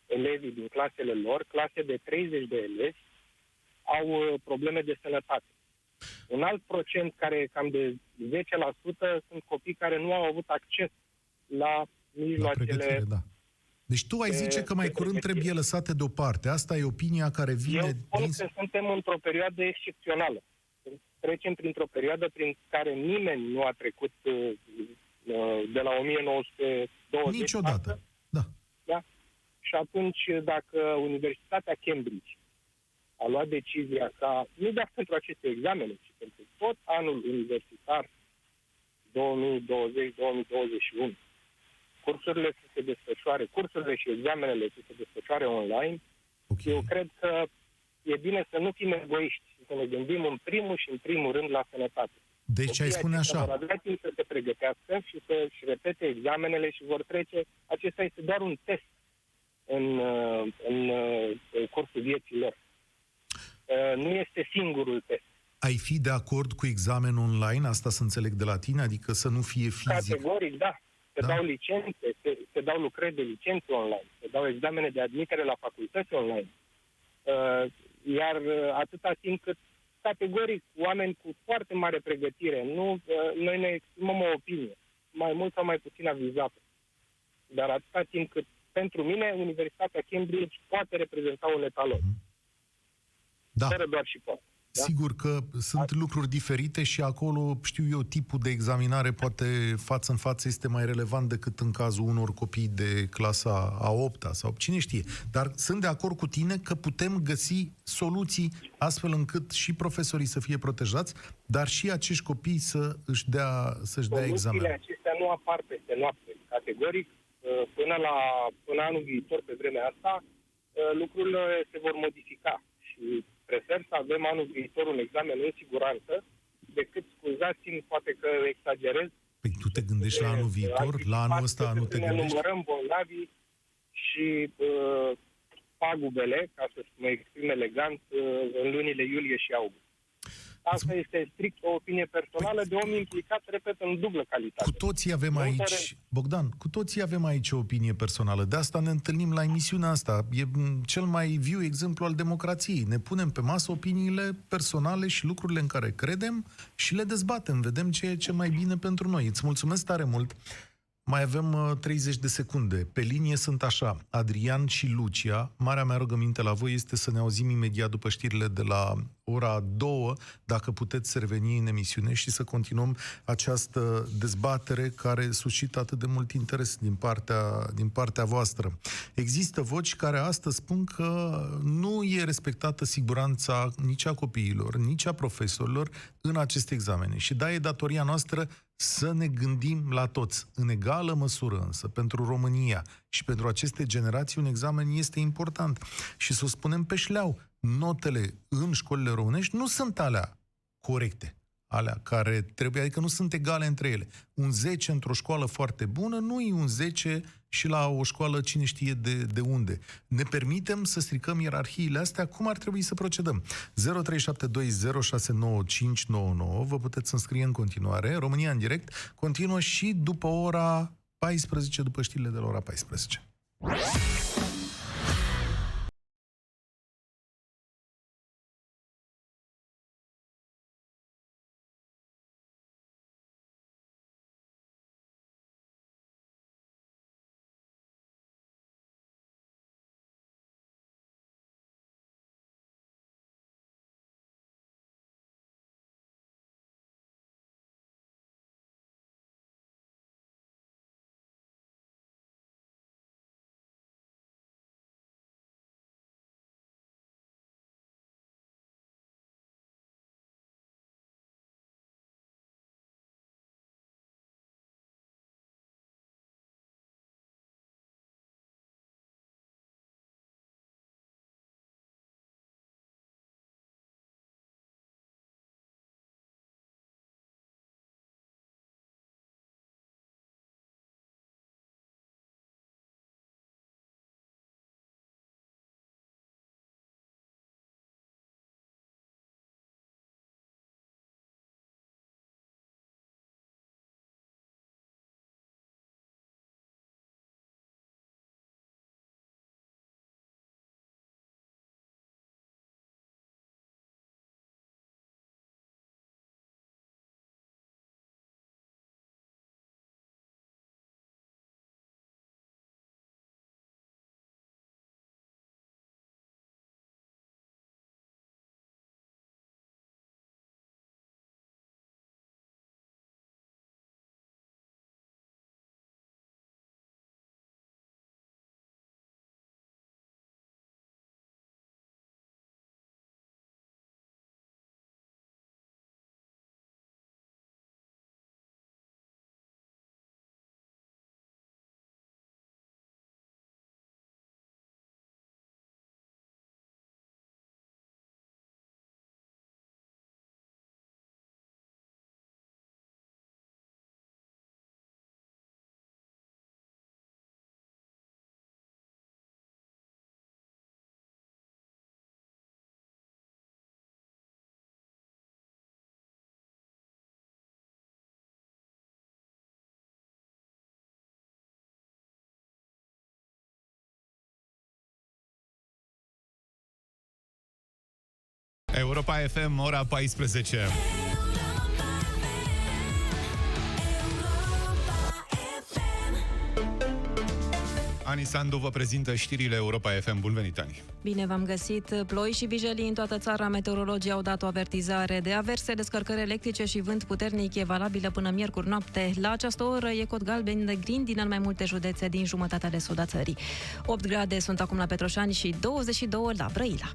Speaker 6: elevii din clasele lor, clase de 30 de elevi, au uh, probleme de sănătate. Un alt procent, care e cam de 10%, sunt copii care nu au avut acces la
Speaker 1: la
Speaker 6: mijloacele
Speaker 1: pregătire, da. Deci tu ai
Speaker 6: de-
Speaker 1: zice că mai
Speaker 6: de
Speaker 1: curând
Speaker 6: pregătire.
Speaker 1: trebuie lăsate deoparte. Asta e opinia care
Speaker 6: Eu
Speaker 1: vine
Speaker 6: spun
Speaker 1: din...
Speaker 6: că suntem într-o perioadă excepțională. Trecem printr-o perioadă prin care nimeni nu a trecut uh, uh, de la 1920.
Speaker 1: Niciodată.
Speaker 6: astăzi.
Speaker 1: Da.
Speaker 6: Da? Și atunci, dacă Universitatea Cambridge a luat decizia ca, nu doar pentru aceste examene, ci pentru tot anul universitar 2020-2021, cursurile să se desfășoare, cursurile și examenele să se desfășoare online,
Speaker 1: okay.
Speaker 6: eu cred că e bine să nu fim egoiști și să ne gândim în primul și în primul rând la sănătate.
Speaker 1: Deci ai spune
Speaker 6: aceștia
Speaker 1: așa.
Speaker 6: Vor avea timp să se pregătească și să-și repete examenele și vor trece. Acesta este doar un test în, uh, în, uh, în cursul vieții lor. Uh, Nu este singurul test.
Speaker 1: Ai fi de acord cu examen online? Asta să înțeleg de la tine? Adică să nu fie fizic?
Speaker 6: Categoric, da. Se
Speaker 1: Da.
Speaker 6: dau licențe, se, se dau lucrări de licențe online, se dau examene de admitere la facultăți online. Uh, iar uh, atâta timp cât categoric oameni cu foarte mare pregătire, nu, uh, noi ne exprimăm o opinie, mai mult sau mai puțin avizată. Dar atâta timp cât pentru mine Universitatea Cambridge poate reprezenta un etalon,
Speaker 1: Da.
Speaker 6: fără doar și poate. Da?
Speaker 1: Sigur că sunt lucruri diferite și acolo, știu eu, tipul de examinare poate față în față este mai relevant decât în cazul unor copii de clasa a 8 sau cine știe. Dar sunt de acord cu tine că putem găsi soluții astfel încât și profesorii să fie protejați, dar și acești copii să își dea, să-și dea
Speaker 6: Soluțiile
Speaker 1: examen.
Speaker 6: acestea nu apar peste noapte. Categoric, uh, până, la, până anul viitor, pe vremea asta, uh, lucrurile se vor modifica și prefer să avem anul viitor un examen în siguranță decât, scuzați-mi, poate că exagerez,
Speaker 1: Păi tu te gândești la anul viitor? La anul ăsta nu te
Speaker 6: ne
Speaker 1: gândești?
Speaker 6: numărăm bolnavii și uh, pagubele, ca să mă exprim elegant, uh, în lunile iulie și august. Asta este strict o opinie personală de om implicat, repet, în dublă calitate.
Speaker 1: Cu toții avem
Speaker 6: Nu
Speaker 1: aici,
Speaker 6: pare-
Speaker 1: Bogdan, cu toții avem aici o opinie personală. De asta ne întâlnim la emisiunea asta. E m, cel mai viu exemplu al democrației. Ne punem pe masă opiniile personale și lucrurile în care credem și le dezbatem. Vedem ce e ce mai bine pentru noi. Îți mulțumesc tare mult. Mai avem uh, 30 de secunde. Pe linie sunt așa, Adrian și Lucia. Marea mea rugăminte la voi este să ne auzim imediat după știrile de la ora 2, dacă puteți să reveni în emisiune și să continuăm această dezbatere care suscită atât de mult interes din partea, din partea voastră. Există voci care astăzi spun că nu e respectată siguranța nici a copiilor, nici a profesorilor în aceste examene. Și da, e datoria noastră să ne gândim la toți, în egală măsură însă, pentru România și pentru aceste generații, un examen este important. Și să o spunem pe șleau, notele în școlile românești nu sunt alea corecte, alea care trebuie, adică nu sunt egale între ele. Un 10 într-o școală foarte bună nu e un 10 și la o școală cine știe de, de unde. Ne permitem să stricăm ierarhiile astea? Cum ar trebui să procedăm? 0372069599 Vă puteți înscrie în continuare. România în direct continuă și după ora 14, după știrile de la ora 14.
Speaker 10: Europa FM, ora 14. Ani Sandu vă prezintă știrile Europa FM. Bun venit, Ani!
Speaker 11: Bine v-am găsit! Ploi și vijelii în toată țara. Meteorologii au dat o avertizare de averse, descărcări electrice și vânt puternic e valabilă până miercuri noapte. La această oră e cod galben de grindină în mai multe județe din jumătatea de sud a țării. 8 grade sunt acum la Petroșani și 22 la Brăila.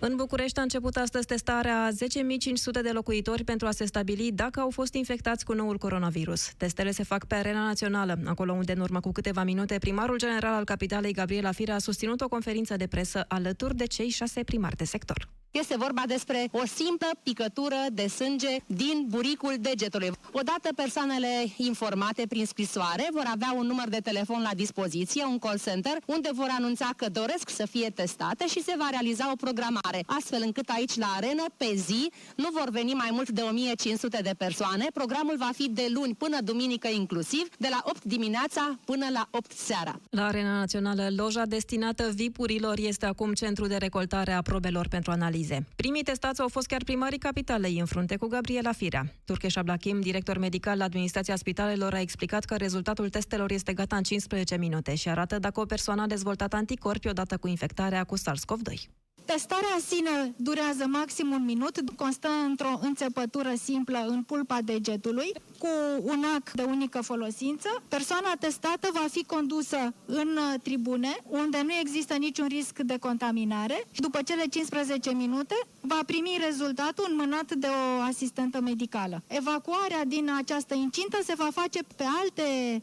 Speaker 11: În București a început astăzi testarea a 10.500 de locuitori pentru a se stabili dacă au fost infectați cu noul coronavirus. Testele se fac pe arena națională, acolo unde în urmă cu câteva minute primarul general al capitalei Gabriela Firea a susținut o conferință de presă alături de cei șase primari de sector.
Speaker 12: Este vorba despre o simplă picătură de sânge din buricul degetului. Odată persoanele informate prin scrisoare vor avea un număr de telefon la dispoziție, un call center, unde vor anunța că doresc să fie testate și se va realiza o programare, astfel încât aici la arenă, pe zi, nu vor veni mai mult de 1500 de persoane. Programul va fi de luni până duminică inclusiv, de la 8 dimineața până la 8 seara.
Speaker 11: La Arena Națională, loja destinată VIP-urilor este acum centru de recoltare a probelor pentru analiză analize. Primii testați au fost chiar primarii capitalei în frunte cu Gabriela Firea. Turkeș Ablachim, director medical la administrația spitalelor, a explicat că rezultatul testelor este gata în 15 minute și arată dacă o persoană a dezvoltat anticorpi odată cu infectarea cu SARS-CoV-2.
Speaker 13: Testarea în sine durează maxim un minut, constă într-o înțepătură simplă în pulpa degetului, cu un ac de unică folosință. Persoana testată va fi condusă în uh, tribune, unde nu există niciun risc de contaminare. După cele 15 minute, va primi rezultatul înmânat de o asistentă medicală. Evacuarea din această incintă se va face pe alte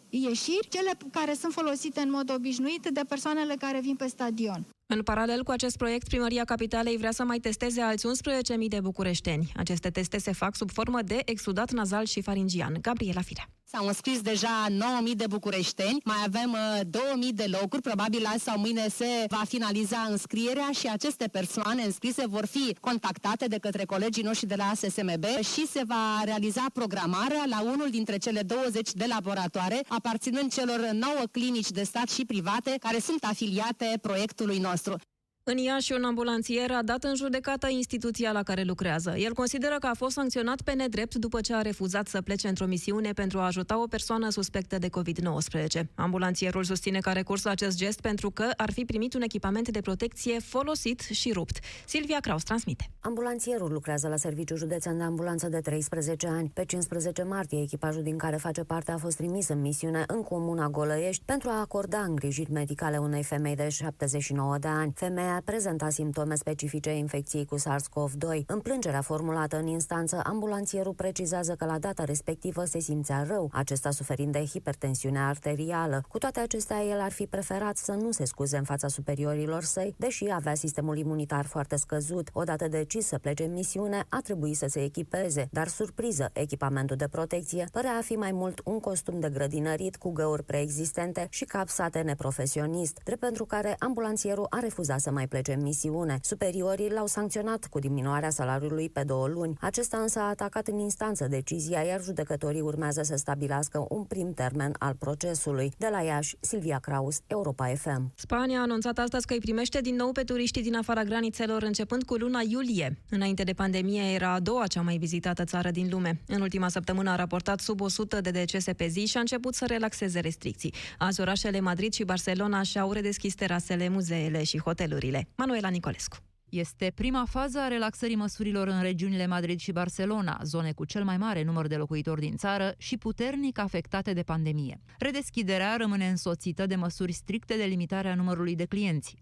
Speaker 13: ieșiri, cele care sunt folosite în mod obișnuit de persoanele care vin pe stadion.
Speaker 11: În paralel cu acest proiect, Primăria Capitalei vrea să mai testeze alți 11.000 de bucureșteni. Aceste teste se fac sub formă de exudat nazal și faringian. Gabriela Firea.
Speaker 12: S-au înscris deja 9.000 de bucureșteni, mai avem 2.000 uh, de locuri, probabil azi sau mâine se va finaliza înscrierea și aceste persoane înscrise vor fi contactate de către colegii noștri de la ASSMB și se va realiza programarea la unul dintre cele 20 de laboratoare aparținând celor 9 clinici de stat și private care sunt afiliate proiectului nostru. disastro.
Speaker 11: În Iași, un ambulanțier a dat în judecată instituția la care lucrează. El consideră că a fost sancționat pe nedrept după ce a refuzat să plece într-o misiune pentru a ajuta o persoană suspectă de COVID-19. Ambulanțierul susține că a recurs la acest gest pentru că ar fi primit un echipament de protecție folosit și rupt. Silvia Kraus transmite.
Speaker 14: Ambulanțierul lucrează la serviciul județean de ambulanță de 13 ani. Pe 15 martie, echipajul din care face parte a fost trimis în misiune în comuna Golăiești pentru a acorda îngrijiri medicale unei femei de 79 de ani. Femeia a prezentat simptome specifice infecției cu SARS-CoV-2. În plângerea formulată în instanță, ambulanțierul precizează că la data respectivă se simțea rău, acesta suferind de hipertensiune arterială. Cu toate acestea, el ar fi preferat să nu se scuze în fața superiorilor săi, deși avea sistemul imunitar foarte scăzut. Odată decis să plece în misiune, a trebuit să se echipeze, dar surpriză, echipamentul de protecție părea a fi mai mult un costum de grădinărit cu găuri preexistente și capsate neprofesionist, drept pentru care ambulanțierul a refuzat să mai mai plece în misiune. Superiorii l-au sancționat cu diminuarea salariului pe două luni. Acesta însă a atacat în instanță decizia, iar judecătorii urmează să stabilească un prim termen al procesului. De la Iași, Silvia Kraus, Europa FM.
Speaker 11: Spania a anunțat astăzi că îi primește din nou pe turiștii din afara granițelor începând cu luna iulie. Înainte de pandemie era a doua cea mai vizitată țară din lume. În ultima săptămână a raportat sub 100 de decese pe zi și a început să relaxeze restricții. Azi orașele Madrid și Barcelona și-au redeschis terasele, muzeele și hotelurile zile. Manuela Nicolescu.
Speaker 15: Este prima fază a relaxării măsurilor în regiunile Madrid și Barcelona, zone cu cel mai mare număr de locuitori din țară și puternic afectate de pandemie. Redeschiderea rămâne însoțită de măsuri stricte de limitare a numărului de clienți,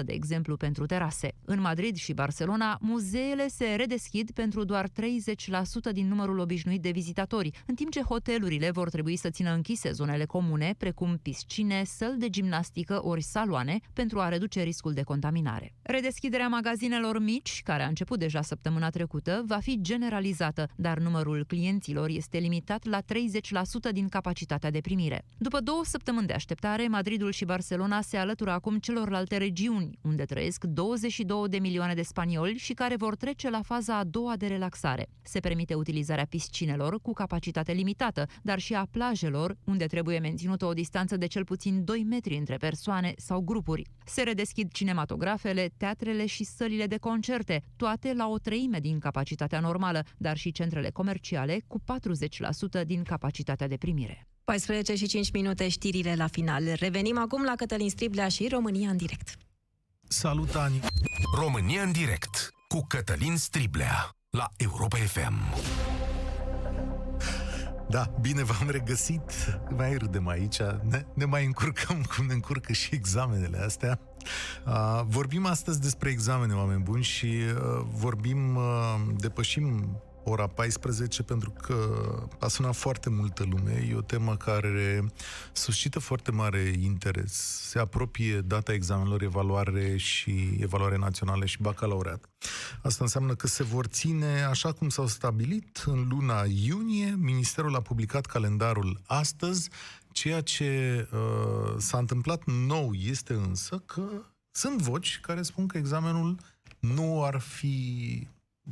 Speaker 15: 50% de exemplu pentru terase. În Madrid și Barcelona, muzeele se redeschid pentru doar 30% din numărul obișnuit de vizitatori, în timp ce hotelurile vor trebui să țină închise zonele comune, precum piscine, săl de gimnastică ori saloane, pentru a reduce riscul de contaminare. Redes Redeschiderea magazinelor mici, care a început deja săptămâna trecută, va fi generalizată, dar numărul clienților este limitat la 30% din capacitatea de primire. După două săptămâni de așteptare, Madridul și Barcelona se alătură acum celorlalte regiuni, unde trăiesc 22 de milioane de spanioli și care vor trece la faza a doua de relaxare. Se permite utilizarea piscinelor cu capacitate limitată, dar și a plajelor, unde trebuie menținută o distanță de cel puțin 2 metri între persoane sau grupuri. Se redeschid cinematografele, teatrele și sălile de concerte, toate la o treime din capacitatea normală, dar și centrele comerciale cu 40% din capacitatea de primire.
Speaker 11: 14 și 5 minute știrile la final. Revenim acum la Cătălin Striblea și România în direct.
Speaker 1: Salut, Ani!
Speaker 16: România în direct cu Cătălin Striblea la Europa FM.
Speaker 1: Da, bine v-am regăsit. Mai râdem aici, ne, ne mai încurcăm cum ne încurcă și examenele astea. Uh, vorbim astăzi despre examene, oameni buni, și uh, vorbim, uh, depășim ora 14 pentru că a sunat foarte multă lume. E o temă care suscită foarte mare interes. Se apropie data examenelor, evaluare și evaluare naționale și bacalaureat. Asta înseamnă că se vor ține așa cum s-au stabilit în luna iunie. Ministerul a publicat calendarul astăzi. Ceea ce uh, s-a întâmplat nou este însă că sunt voci care spun că examenul nu ar fi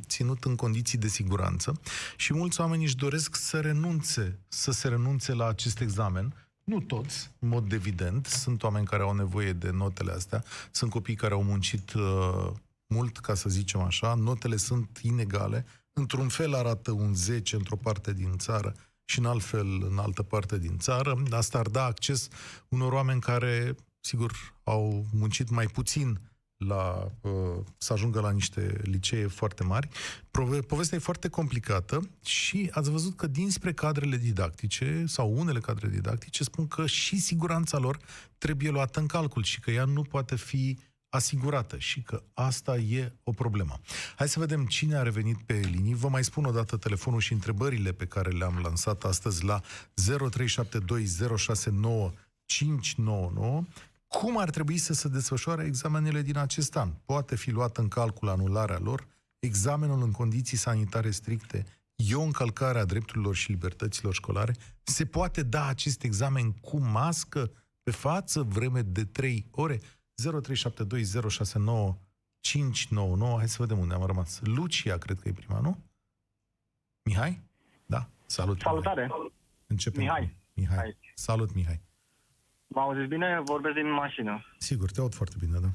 Speaker 1: ținut în condiții de siguranță și mulți oameni își doresc să renunțe, să se renunțe la acest examen. Nu toți, în mod evident, sunt oameni care au nevoie de notele astea, sunt copii care au muncit uh, mult, ca să zicem așa, notele sunt inegale, într-un fel arată un 10 într-o parte din țară și în alt fel în altă parte din țară. Asta ar da acces unor oameni care, sigur, au muncit mai puțin la, uh, să ajungă la niște licee foarte mari. Povestea e foarte complicată și ați văzut că dinspre cadrele didactice sau unele cadre didactice spun că și siguranța lor trebuie luată în calcul și că ea nu poate fi asigurată și că asta e o problemă. Hai să vedem cine a revenit pe linii. Vă mai spun o dată telefonul și întrebările pe care le-am lansat astăzi la 0372069599 cum ar trebui să se desfășoare examenele din acest an? Poate fi luată în calcul anularea lor? Examenul în condiții sanitare stricte e o încălcare a drepturilor și libertăților școlare? Se poate da acest examen cu mască pe față vreme de 3 ore? 0372069599 Hai să vedem unde am rămas. Lucia, cred că e prima, nu? Mihai? Da. Salut.
Speaker 17: Salutare.
Speaker 1: Mihai. Începem.
Speaker 17: Mihai.
Speaker 1: Mihai. Hai. Salut, Mihai.
Speaker 17: Mă auziți bine? Vorbesc din mașină.
Speaker 1: Sigur, te aud foarte bine, da.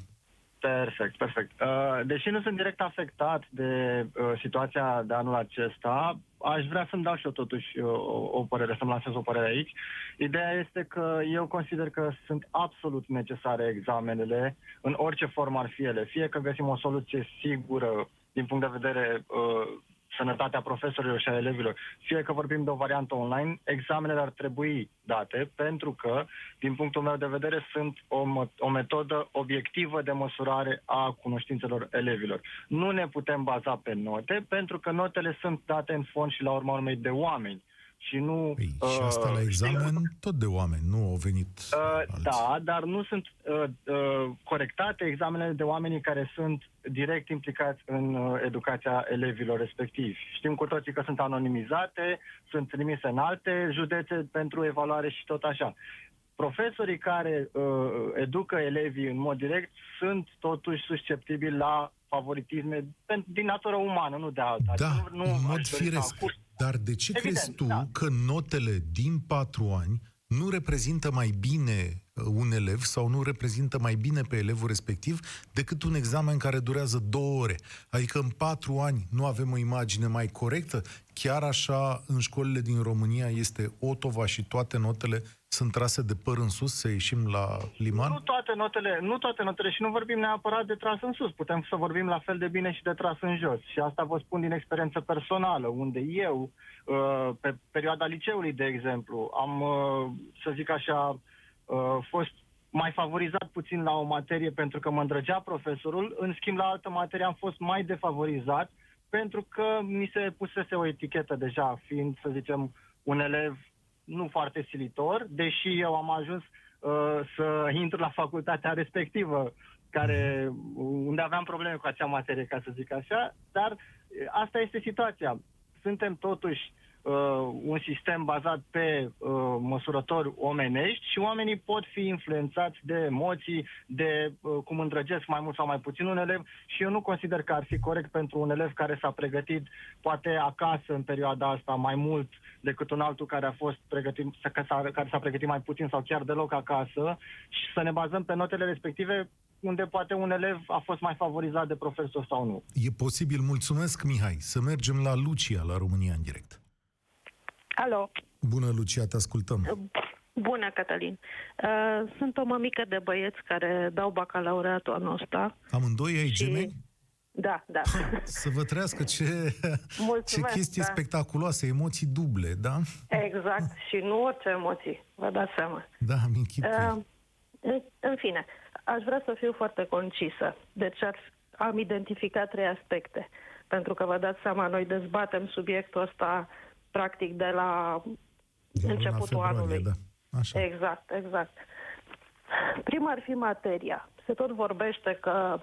Speaker 17: Perfect, perfect. Uh, deși nu sunt direct afectat de uh, situația de anul acesta, aș vrea să-mi dau și eu totuși uh, o, o părere, să-mi lansez o părere aici. Ideea este că eu consider că sunt absolut necesare examenele, în orice formă ar fi ele. Fie că găsim o soluție sigură din punct de vedere uh, sănătatea profesorilor și a elevilor, fie că vorbim de o variantă online, examenele ar trebui date pentru că, din punctul meu de vedere, sunt o, o metodă obiectivă de măsurare a cunoștințelor elevilor. Nu ne putem baza pe note pentru că notele sunt date în fond și la urma urmei de oameni și nu...
Speaker 1: Păi, și asta la uh, examen tot de oameni, nu au venit
Speaker 17: uh, Da, dar nu sunt uh, uh, corectate examenele de oamenii care sunt direct implicați în uh, educația elevilor respectivi. Știm cu toții că sunt anonimizate, sunt trimise în alte județe pentru evaluare și tot așa. Profesorii care uh, educă elevii în mod direct sunt totuși susceptibili la favoritisme din natură umană, nu de alta.
Speaker 1: Da,
Speaker 17: nu,
Speaker 1: nu în mod firesc. Dar de ce Evident, crezi tu da. că notele din patru ani nu reprezintă mai bine uh, un elev sau nu reprezintă mai bine pe elevul respectiv decât un examen care durează două ore. Adică în patru ani nu avem o imagine mai corectă? Chiar așa în școlile din România este Otova și toate notele sunt trase de păr în sus să ieșim la liman?
Speaker 17: Nu toate notele, nu toate notele și nu vorbim neapărat de tras în sus. Putem să vorbim la fel de bine și de tras în jos. Și asta vă spun din experiență personală, unde eu, uh, pe perioada liceului, de exemplu, am, uh, să zic așa, uh, fost mai favorizat puțin la o materie pentru că mă îndrăgea profesorul, în schimb la altă materie am fost mai defavorizat pentru că mi se pusese o etichetă deja, fiind, să zicem, un elev nu foarte silitor, deși eu am ajuns uh, să intru la facultatea respectivă care, unde aveam probleme cu acea materie, ca să zic așa, dar uh, asta este situația. Suntem totuși uh, un sistem bazat pe uh, măsurători omenești și oamenii pot fi influențați de emoții, de uh, cum îndrăgesc mai mult sau mai puțin un elev și eu nu consider că ar fi corect pentru un elev care s-a pregătit poate acasă în perioada asta mai mult decât un altul care a fost pregătit, care s-a pregătit mai puțin sau chiar deloc acasă și să ne bazăm pe notele respective unde poate un elev a fost mai favorizat de profesor sau nu.
Speaker 1: E posibil, mulțumesc Mihai, să mergem la Lucia, la România în direct.
Speaker 18: Alo.
Speaker 1: Bună, Lucia, te ascultăm.
Speaker 18: Bună, Cătălin. Uh, sunt o mămică de băieți care dau bacalaureatul anul ăsta.
Speaker 1: Amândoi ai și... gemeni?
Speaker 18: Da, da.
Speaker 1: Să vă trăiască ce, ce chestie da. spectaculoase, emoții duble, da?
Speaker 18: Exact, și nu orice emoții, vă dați seama.
Speaker 1: Da, mi uh,
Speaker 18: în, în fine, aș vrea să fiu foarte concisă. Deci am identificat trei aspecte. Pentru că vă dați seama, noi dezbatem subiectul ăsta practic de la de începutul februarie, anului.
Speaker 1: Da. Așa.
Speaker 18: Exact, exact. Prima ar fi materia. Se tot vorbește că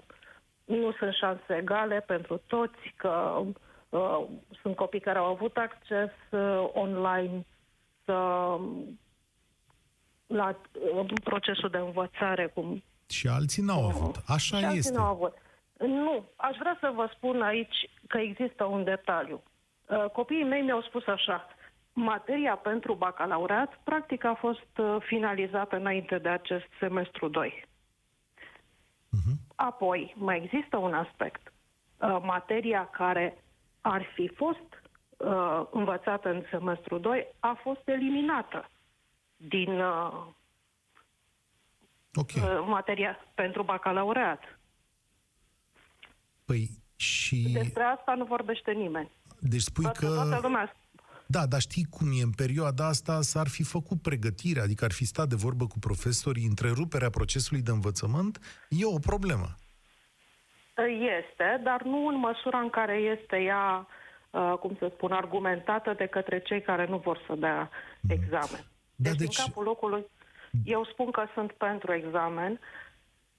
Speaker 18: nu sunt șanse egale pentru toți, că uh, sunt copii care au avut acces uh, online să, la uh, procesul de învățare. Cum,
Speaker 1: și alții n-au uh, avut. Așa și este.
Speaker 18: N-au avut. Nu. Aș vrea să vă spun aici că există un detaliu. Uh, copiii mei mi-au spus așa, materia pentru bacalaureat practic a fost uh, finalizată înainte de acest semestru 2. Uh-huh. Apoi, mai există un aspect. Uh, materia care ar fi fost uh, învățată în semestru 2 a fost eliminată din uh, okay. uh, materia pentru bacalaureat.
Speaker 1: Păi și...
Speaker 18: Despre asta nu vorbește nimeni.
Speaker 1: Deci spui
Speaker 18: toată,
Speaker 1: că...
Speaker 18: Toată lumea
Speaker 1: da, dar știi cum e? În perioada asta s-ar fi făcut pregătire, adică ar fi stat de vorbă cu profesorii, întreruperea procesului de învățământ e o problemă.
Speaker 18: Este, dar nu în măsura în care este ea, uh, cum să spun, argumentată de către cei care nu vor să dea examen. Da, deci, deci, în capul locului, eu spun că sunt pentru examen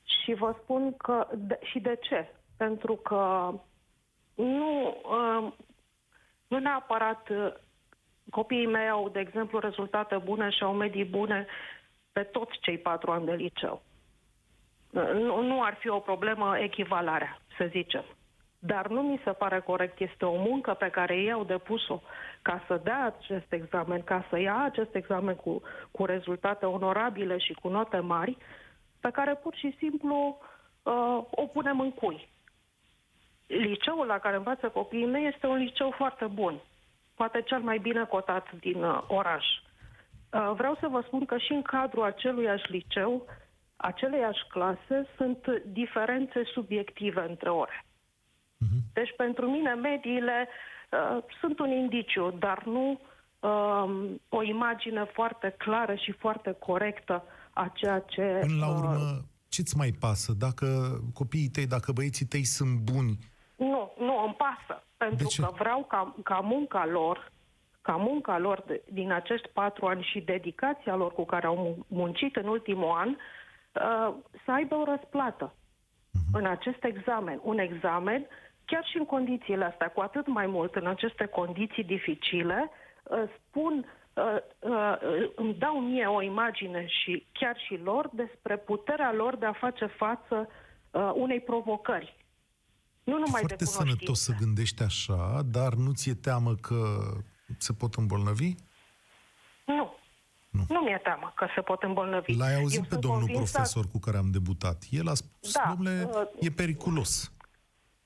Speaker 18: și vă spun că de, și de ce. Pentru că nu, uh, nu neapărat uh, copiii mei au, de exemplu, rezultate bune și au medii bune pe toți cei patru ani de liceu. Nu, nu ar fi o problemă echivalarea, să zicem. Dar nu mi se pare corect. Este o muncă pe care ei au depus-o ca să dea acest examen, ca să ia acest examen cu, cu rezultate onorabile și cu note mari, pe care pur și simplu uh, o punem în cui. Liceul la care învață copiii mei este un liceu foarte bun poate cel mai bine cotat din uh, oraș. Uh, vreau să vă spun că și în cadrul aceluiași liceu, aceleiași clase, sunt diferențe subiective între ore. Uh-huh. Deci pentru mine mediile uh, sunt un indiciu, dar nu uh, o imagine foarte clară și foarte corectă a ceea ce...
Speaker 1: Până la uh, urmă, uh, ce-ți mai pasă? Dacă copiii tăi, dacă băieții tăi sunt buni,
Speaker 18: nu, nu, îmi pasă. Pentru că vreau ca, ca munca lor, ca munca lor de, din acești patru ani și dedicația lor cu care au muncit în ultimul an, uh, să aibă o răsplată uh-huh. în acest examen. Un examen, chiar și în condițiile astea, cu atât mai mult în aceste condiții dificile, uh, spun, uh, uh, îmi dau mie o imagine și chiar și lor despre puterea lor de a face față uh, unei provocări nu numai
Speaker 1: e foarte
Speaker 18: de
Speaker 1: sănătos să gândești așa, dar nu ți-e teamă că se pot îmbolnăvi?
Speaker 18: Nu. Nu, nu mi-e teamă că se pot îmbolnăvi.
Speaker 1: L-ai auzit Eu pe domnul convinsă... profesor cu care am debutat. El a spus, da, domnule, uh, e periculos.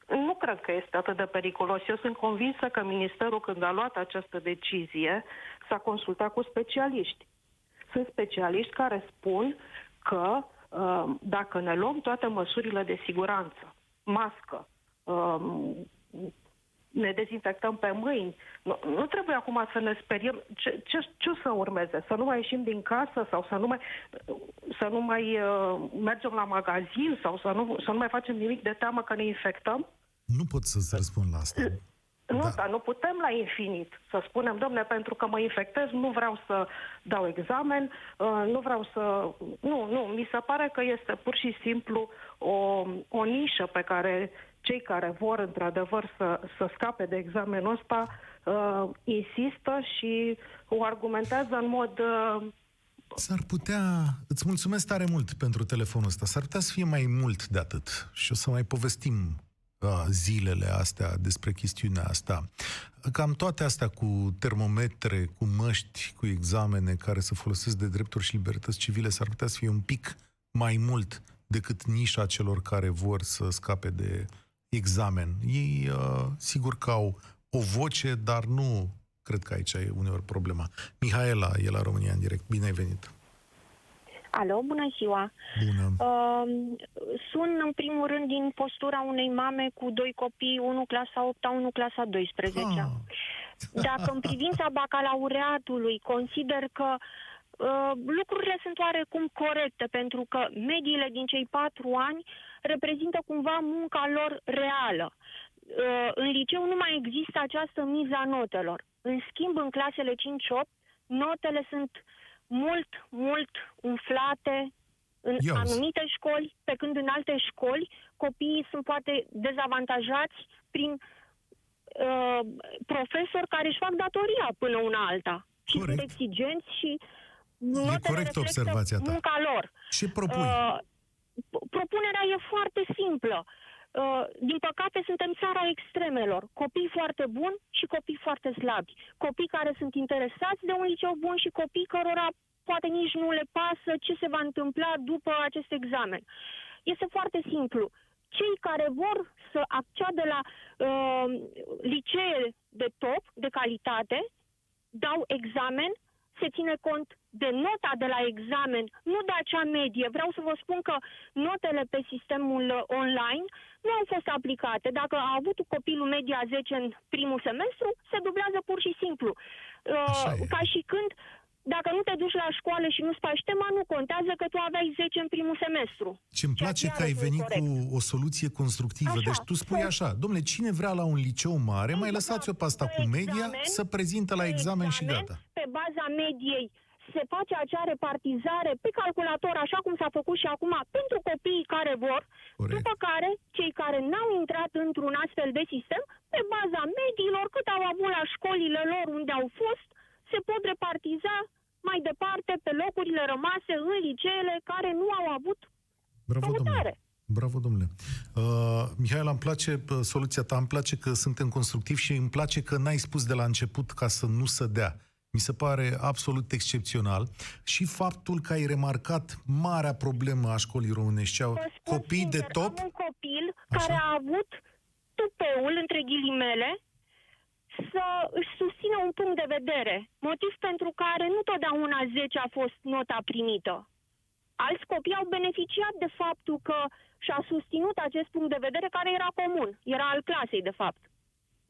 Speaker 18: Nu cred că este atât de periculos. Eu sunt convinsă că Ministerul, când a luat această decizie, s-a consultat cu specialiști. Sunt specialiști care spun că uh, dacă ne luăm toate măsurile de siguranță, mască, Um, ne dezinfectăm pe mâini. Nu, nu trebuie acum să ne speriem. Ce, ce, ce să urmeze? Să nu mai ieșim din casă sau să nu mai, să nu mai uh, mergem la magazin sau să nu, să nu mai facem nimic de teamă că ne infectăm?
Speaker 1: Nu pot să-ți răspund la asta.
Speaker 18: Nu, da. dar nu putem la infinit să spunem, domne, pentru că mă infectez, nu vreau să dau examen, uh, nu vreau să... Nu, nu, mi se pare că este pur și simplu o, o nișă pe care cei care vor într-adevăr să, să scape de examenul ăsta uh, insistă și o argumentează în mod uh,
Speaker 1: S-ar putea, îți mulțumesc tare mult pentru telefonul ăsta, s-ar putea să fie mai mult de atât și o să mai povestim uh, zilele astea despre chestiunea asta. Cam toate astea cu termometre, cu măști, cu examene care să folosesc de drepturi și libertăți civile s-ar putea să fie un pic mai mult decât nișa celor care vor să scape de examen. Ei, uh, sigur că au o voce, dar nu cred că aici e uneori problema. Mihaela e la România în direct. Bine ai venit!
Speaker 19: Alo, bună ziua!
Speaker 1: Bună! Uh,
Speaker 19: sunt în primul rând din postura unei mame cu doi copii, unul clasa 8 unul clasa 12 ah. Dacă în privința bacalaureatului consider că uh, lucrurile sunt oarecum corecte, pentru că mediile din cei patru ani reprezintă cumva munca lor reală. Uh, în liceu nu mai există această miza notelor. În schimb, în clasele 5-8, notele sunt mult, mult umflate în Ios. anumite școli, pe când în alte școli copiii sunt poate dezavantajați prin uh, profesori care își fac datoria până una alta. Și corect. sunt exigenți și
Speaker 1: notele e corect observația ta.
Speaker 19: munca lor.
Speaker 1: Ce propui? Uh,
Speaker 19: propunerea e foarte simplă. Uh, Uh, din păcate, suntem țara extremelor. Copii foarte buni și copii foarte slabi. Copii care sunt interesați de un liceu bun și copii cărora poate nici nu le pasă ce se va întâmpla după acest examen. Este foarte simplu. Cei care vor să acceadă la uh, licee de top, de calitate, dau examen, se ține cont de nota de la examen, nu de acea medie. Vreau să vă spun că notele pe sistemul uh, online nu au fost aplicate. Dacă a avut copilul media 10 în primul semestru, se dublează pur și simplu. Uh, ca și când dacă nu te duci la școală și nu faci tema, nu contează că tu aveai 10 în primul semestru.
Speaker 1: Ce îmi place că ai venit corect. cu o soluție constructivă. Așa, deci tu spui așa, domnule, cine vrea la un liceu mare, mai lăsați-o pe asta cu media, examen, să prezintă la examen, examen și gata.
Speaker 19: Pe baza mediei se face acea repartizare pe calculator, așa cum s-a făcut și acum, pentru copiii care vor, Corect. după care cei care n-au intrat într-un astfel de sistem, pe baza mediilor, cât au avut la școlile lor unde au fost, se pot repartiza mai departe pe locurile rămase în liceele care nu au avut
Speaker 1: Bravo, domnule. Bravo, domnule. Uh, Mihail, îmi place uh, soluția ta, îmi place că suntem constructivi și îmi place că n-ai spus de la început ca să nu să dea. Mi se pare absolut excepțional și faptul că ai remarcat marea problemă a școlii românești. Copii
Speaker 19: sincer,
Speaker 1: de top...
Speaker 19: Am un copil Așa? care a avut tupeul, între ghilimele, să își susțină un punct de vedere, motiv pentru care nu totdeauna 10 a fost nota primită. Alți copii au beneficiat de faptul că și-a susținut acest punct de vedere care era comun, era al clasei de fapt.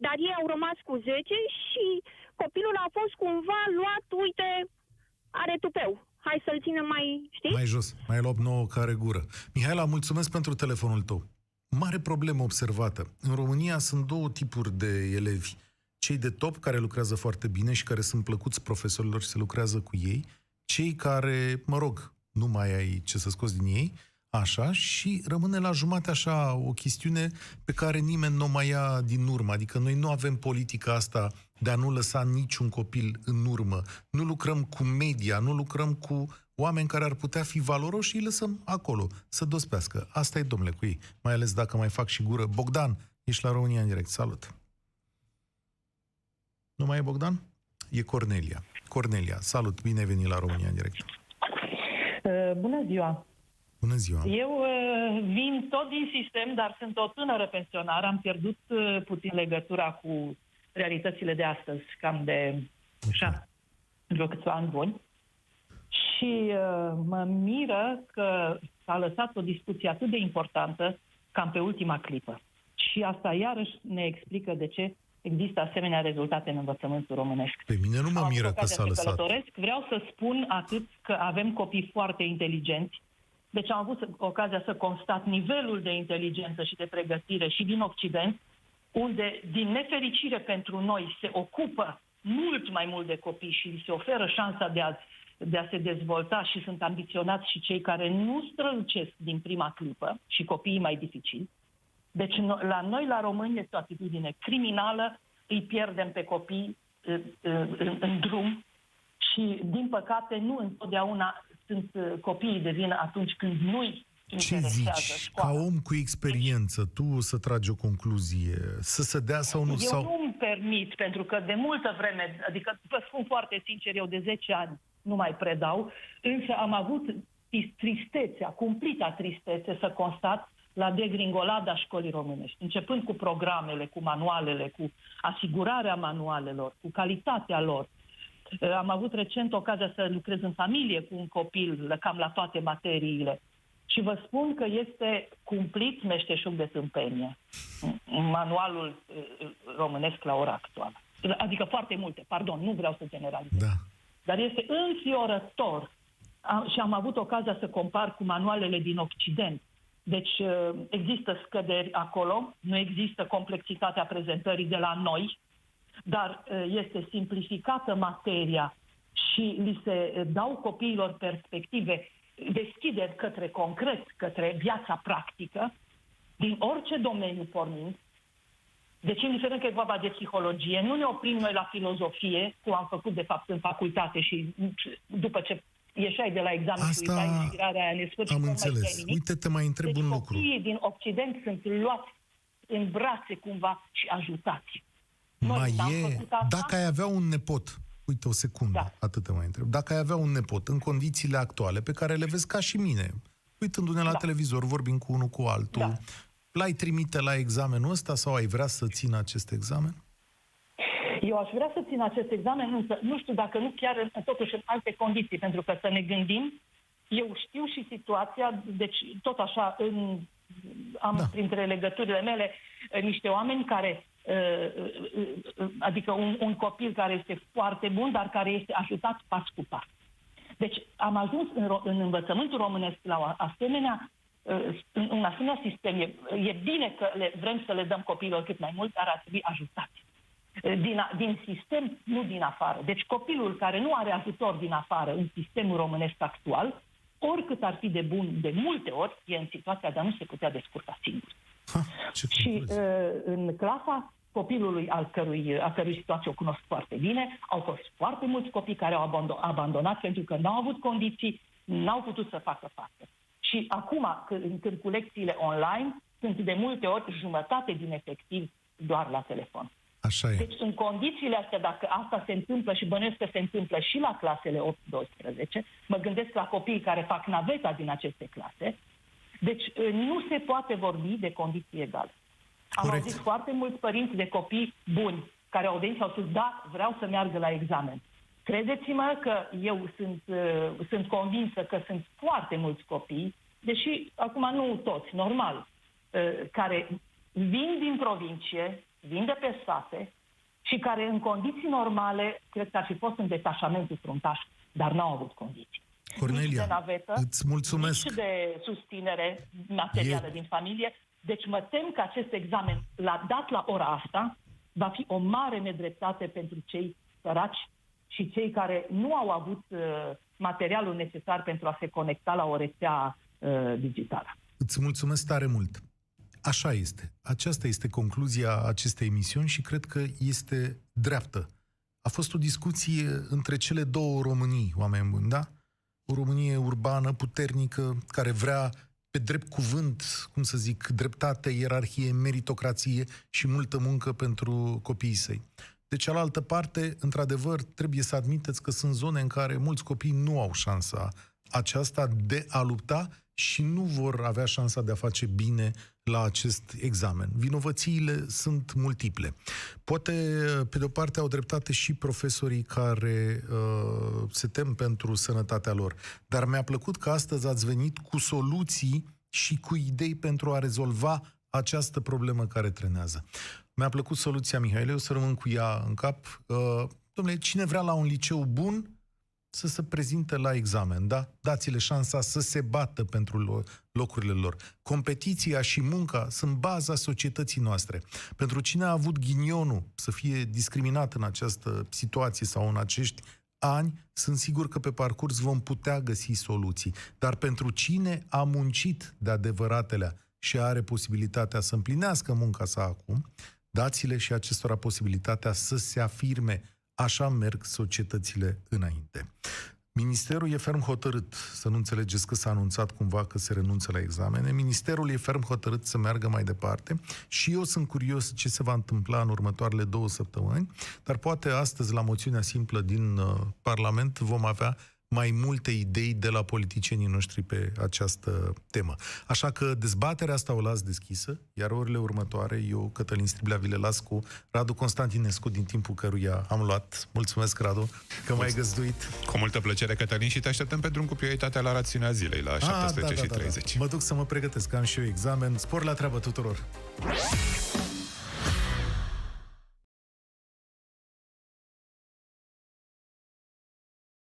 Speaker 19: Dar ei au rămas cu 10 și copilul a fost cumva luat, uite, are tupeu. Hai să-l ținem mai, știi?
Speaker 1: Mai jos, mai luat nouă care gură. Mihaela, mulțumesc pentru telefonul tău. Mare problemă observată. În România sunt două tipuri de elevi cei de top care lucrează foarte bine și care sunt plăcuți profesorilor și se lucrează cu ei, cei care, mă rog, nu mai ai ce să scoți din ei, așa, și rămâne la jumate așa o chestiune pe care nimeni nu o mai ia din urmă. Adică noi nu avem politica asta de a nu lăsa niciun copil în urmă. Nu lucrăm cu media, nu lucrăm cu oameni care ar putea fi valoroși și îi lăsăm acolo, să dospească. Asta e, domnule, cu ei. Mai ales dacă mai fac și gură. Bogdan, ești la România în direct. Salut! Nu mai e Bogdan? E Cornelia. Cornelia, salut, bine ai venit la România în direct.
Speaker 20: Uh, bună ziua!
Speaker 1: Bună ziua!
Speaker 20: Eu uh, vin tot din sistem, dar sunt o tânără pensionară. Am pierdut uh, puțin legătura cu realitățile de astăzi, cam de așa, vreo câțiva ani buni. Și uh, mă miră că s-a lăsat o discuție atât de importantă cam pe ultima clipă. Și asta iarăși ne explică de ce există asemenea rezultate în învățământul românesc.
Speaker 1: Pe mine nu mă miră că s-a lăsat. Călătoresc.
Speaker 20: Vreau să spun atât că avem copii foarte inteligenți, deci am avut ocazia să constat nivelul de inteligență și de pregătire și din Occident, unde, din nefericire pentru noi, se ocupă mult mai mult de copii și li se oferă șansa de a, de a se dezvolta și sunt ambiționați și cei care nu strălucesc din prima clipă și copiii mai dificili. Deci la noi, la români, este o atitudine criminală, îi pierdem pe copii în, în, în drum și, din păcate, nu întotdeauna sunt uh, copiii de vină atunci când nu-i
Speaker 1: ce zici? Școala. Ca om cu experiență, tu o să tragi o concluzie, să se dea sau nu?
Speaker 20: Eu
Speaker 1: sau...
Speaker 20: nu-mi permit, pentru că de multă vreme, adică vă spun foarte sincer, eu de 10 ani nu mai predau, însă am avut tristețea, cumplita tristețe să constat la degringolada școlii românești, începând cu programele, cu manualele, cu asigurarea manualelor, cu calitatea lor. Am avut recent ocazia să lucrez în familie cu un copil, cam la toate materiile. Și vă spun că este cumplit meșteșug de tâmpenie manualul uh, românesc la ora actuală. Adică foarte multe, pardon, nu vreau să generalizez.
Speaker 1: Da.
Speaker 20: Dar este înfiorător și am avut ocazia să compar cu manualele din Occident. Deci uh, există scăderi acolo, nu există complexitatea prezentării de la noi, dar uh, este simplificată materia și li se dau copiilor perspective deschideri către concret, către viața practică, din orice domeniu pornind, deci, indiferent că e vorba de psihologie, nu ne oprim noi la filozofie, cum am făcut, de fapt, în facultate și după ce ieșai de la examen
Speaker 1: Asta
Speaker 20: și inspirarea aia nesfârșit.
Speaker 1: Am înțeles. Mai Uite, te mai întreb
Speaker 20: deci
Speaker 1: un lucru.
Speaker 20: copiii din Occident sunt luați în brațe cumva și ajutați.
Speaker 1: Noi mai e, dacă ai avea un nepot, uite o secundă, da. atât te mai întreb, dacă ai avea un nepot în condițiile actuale, pe care le vezi ca și mine, uitându-ne la da. televizor, vorbim cu unul cu altul, da. l-ai trimite la examenul ăsta sau ai vrea să țină acest examen?
Speaker 20: Eu aș vrea să țin acest examen, însă nu știu dacă nu chiar totuși în alte condiții, pentru că să ne gândim, eu știu și situația, deci tot așa în, am da. printre legăturile mele niște oameni care adică un, un copil care este foarte bun, dar care este ajutat pas cu pas. Deci am ajuns în, în învățământul românesc la o asemenea în un asemenea sistem. E, e bine că le, vrem să le dăm copiilor cât mai mult, dar ar trebui ajutați din, din sistem, nu din afară. Deci copilul care nu are ajutor din afară în sistemul românesc actual, oricât ar fi de bun de multe ori, e în situația de a nu se putea descurca singur.
Speaker 1: Ha,
Speaker 20: și uh, în clasa copilului al cărui, a cărui situație o cunosc foarte bine, au fost foarte mulți copii care au abandonat pentru că n-au avut condiții, n-au putut să facă față. Și acum, când, când cu lecțiile online, sunt de multe ori jumătate din efectiv doar la telefon.
Speaker 1: Așa e.
Speaker 20: Deci în condițiile astea, dacă asta se întâmplă și bănuiesc că se întâmplă și la clasele 8-12, mă gândesc la copiii care fac naveta din aceste clase, deci ă, nu se poate vorbi de condiții egale. Am Corect. auzit foarte mulți părinți de copii buni care au venit și au spus, da, vreau să meargă la examen. Credeți-mă că eu sunt, uh, sunt convinsă că sunt foarte mulți copii, deși acum nu toți, normal, uh, care vin din provincie, vin de pe sate și care în condiții normale cred că ar fi fost în detașamentul fruntaș, dar n-au avut condiții.
Speaker 1: Cornelia, nici
Speaker 20: de navetă,
Speaker 1: îți mulțumesc.
Speaker 20: nici de susținere materială e... din familie. Deci mă tem că acest examen, la dat la ora asta, va fi o mare nedreptate pentru cei săraci și cei care nu au avut uh, materialul necesar pentru a se conecta la o rețea uh, digitală.
Speaker 1: Îți mulțumesc tare mult! Așa este. Aceasta este concluzia acestei emisiuni și cred că este dreaptă. A fost o discuție între cele două Românii, oameni buni, da? O Românie urbană, puternică, care vrea pe drept cuvânt, cum să zic, dreptate, ierarhie, meritocrație și multă muncă pentru copiii săi. De cealaltă parte, într-adevăr, trebuie să admiteți că sunt zone în care mulți copii nu au șansa aceasta de a lupta și nu vor avea șansa de a face bine la acest examen. Vinovățiile sunt multiple. Poate, pe de o parte, au dreptate și profesorii care uh, se tem pentru sănătatea lor. Dar mi-a plăcut că astăzi ați venit cu soluții și cu idei pentru a rezolva această problemă care trenează. Mi-a plăcut soluția Mihailei, o să rămân cu ea în cap. Uh, domnule, cine vrea la un liceu bun, să se prezinte la examen, da? Dați-le șansa să se bată pentru locurile lor. Competiția și munca sunt baza societății noastre. Pentru cine a avut ghinionul să fie discriminat în această situație sau în acești ani, sunt sigur că pe parcurs vom putea găsi soluții. Dar pentru cine a muncit de adevăratele și are posibilitatea să împlinească munca sa acum, dați-le și acestora posibilitatea să se afirme. Așa merg societățile înainte. Ministerul e ferm hotărât, să nu înțelegeți că s-a anunțat cumva că se renunță la examene, Ministerul e ferm hotărât să meargă mai departe și eu sunt curios ce se va întâmpla în următoarele două săptămâni, dar poate astăzi la moțiunea simplă din uh, Parlament vom avea mai multe idei de la politicienii noștri pe această temă. Așa că dezbaterea asta o las deschisă, iar orele următoare eu, Cătălin Striblea, vi le las cu Radu Constantinescu, din timpul căruia am luat. Mulțumesc, Radu, că m-ai găzduit.
Speaker 10: Cu multă plăcere, Cătălin, și te așteptăm pentru cu prioritatea la rațiunea zilei, la 17 ah, da, da, și 30. Da, da.
Speaker 1: Mă duc să mă pregătesc, am și eu examen. Spor la treabă tuturor!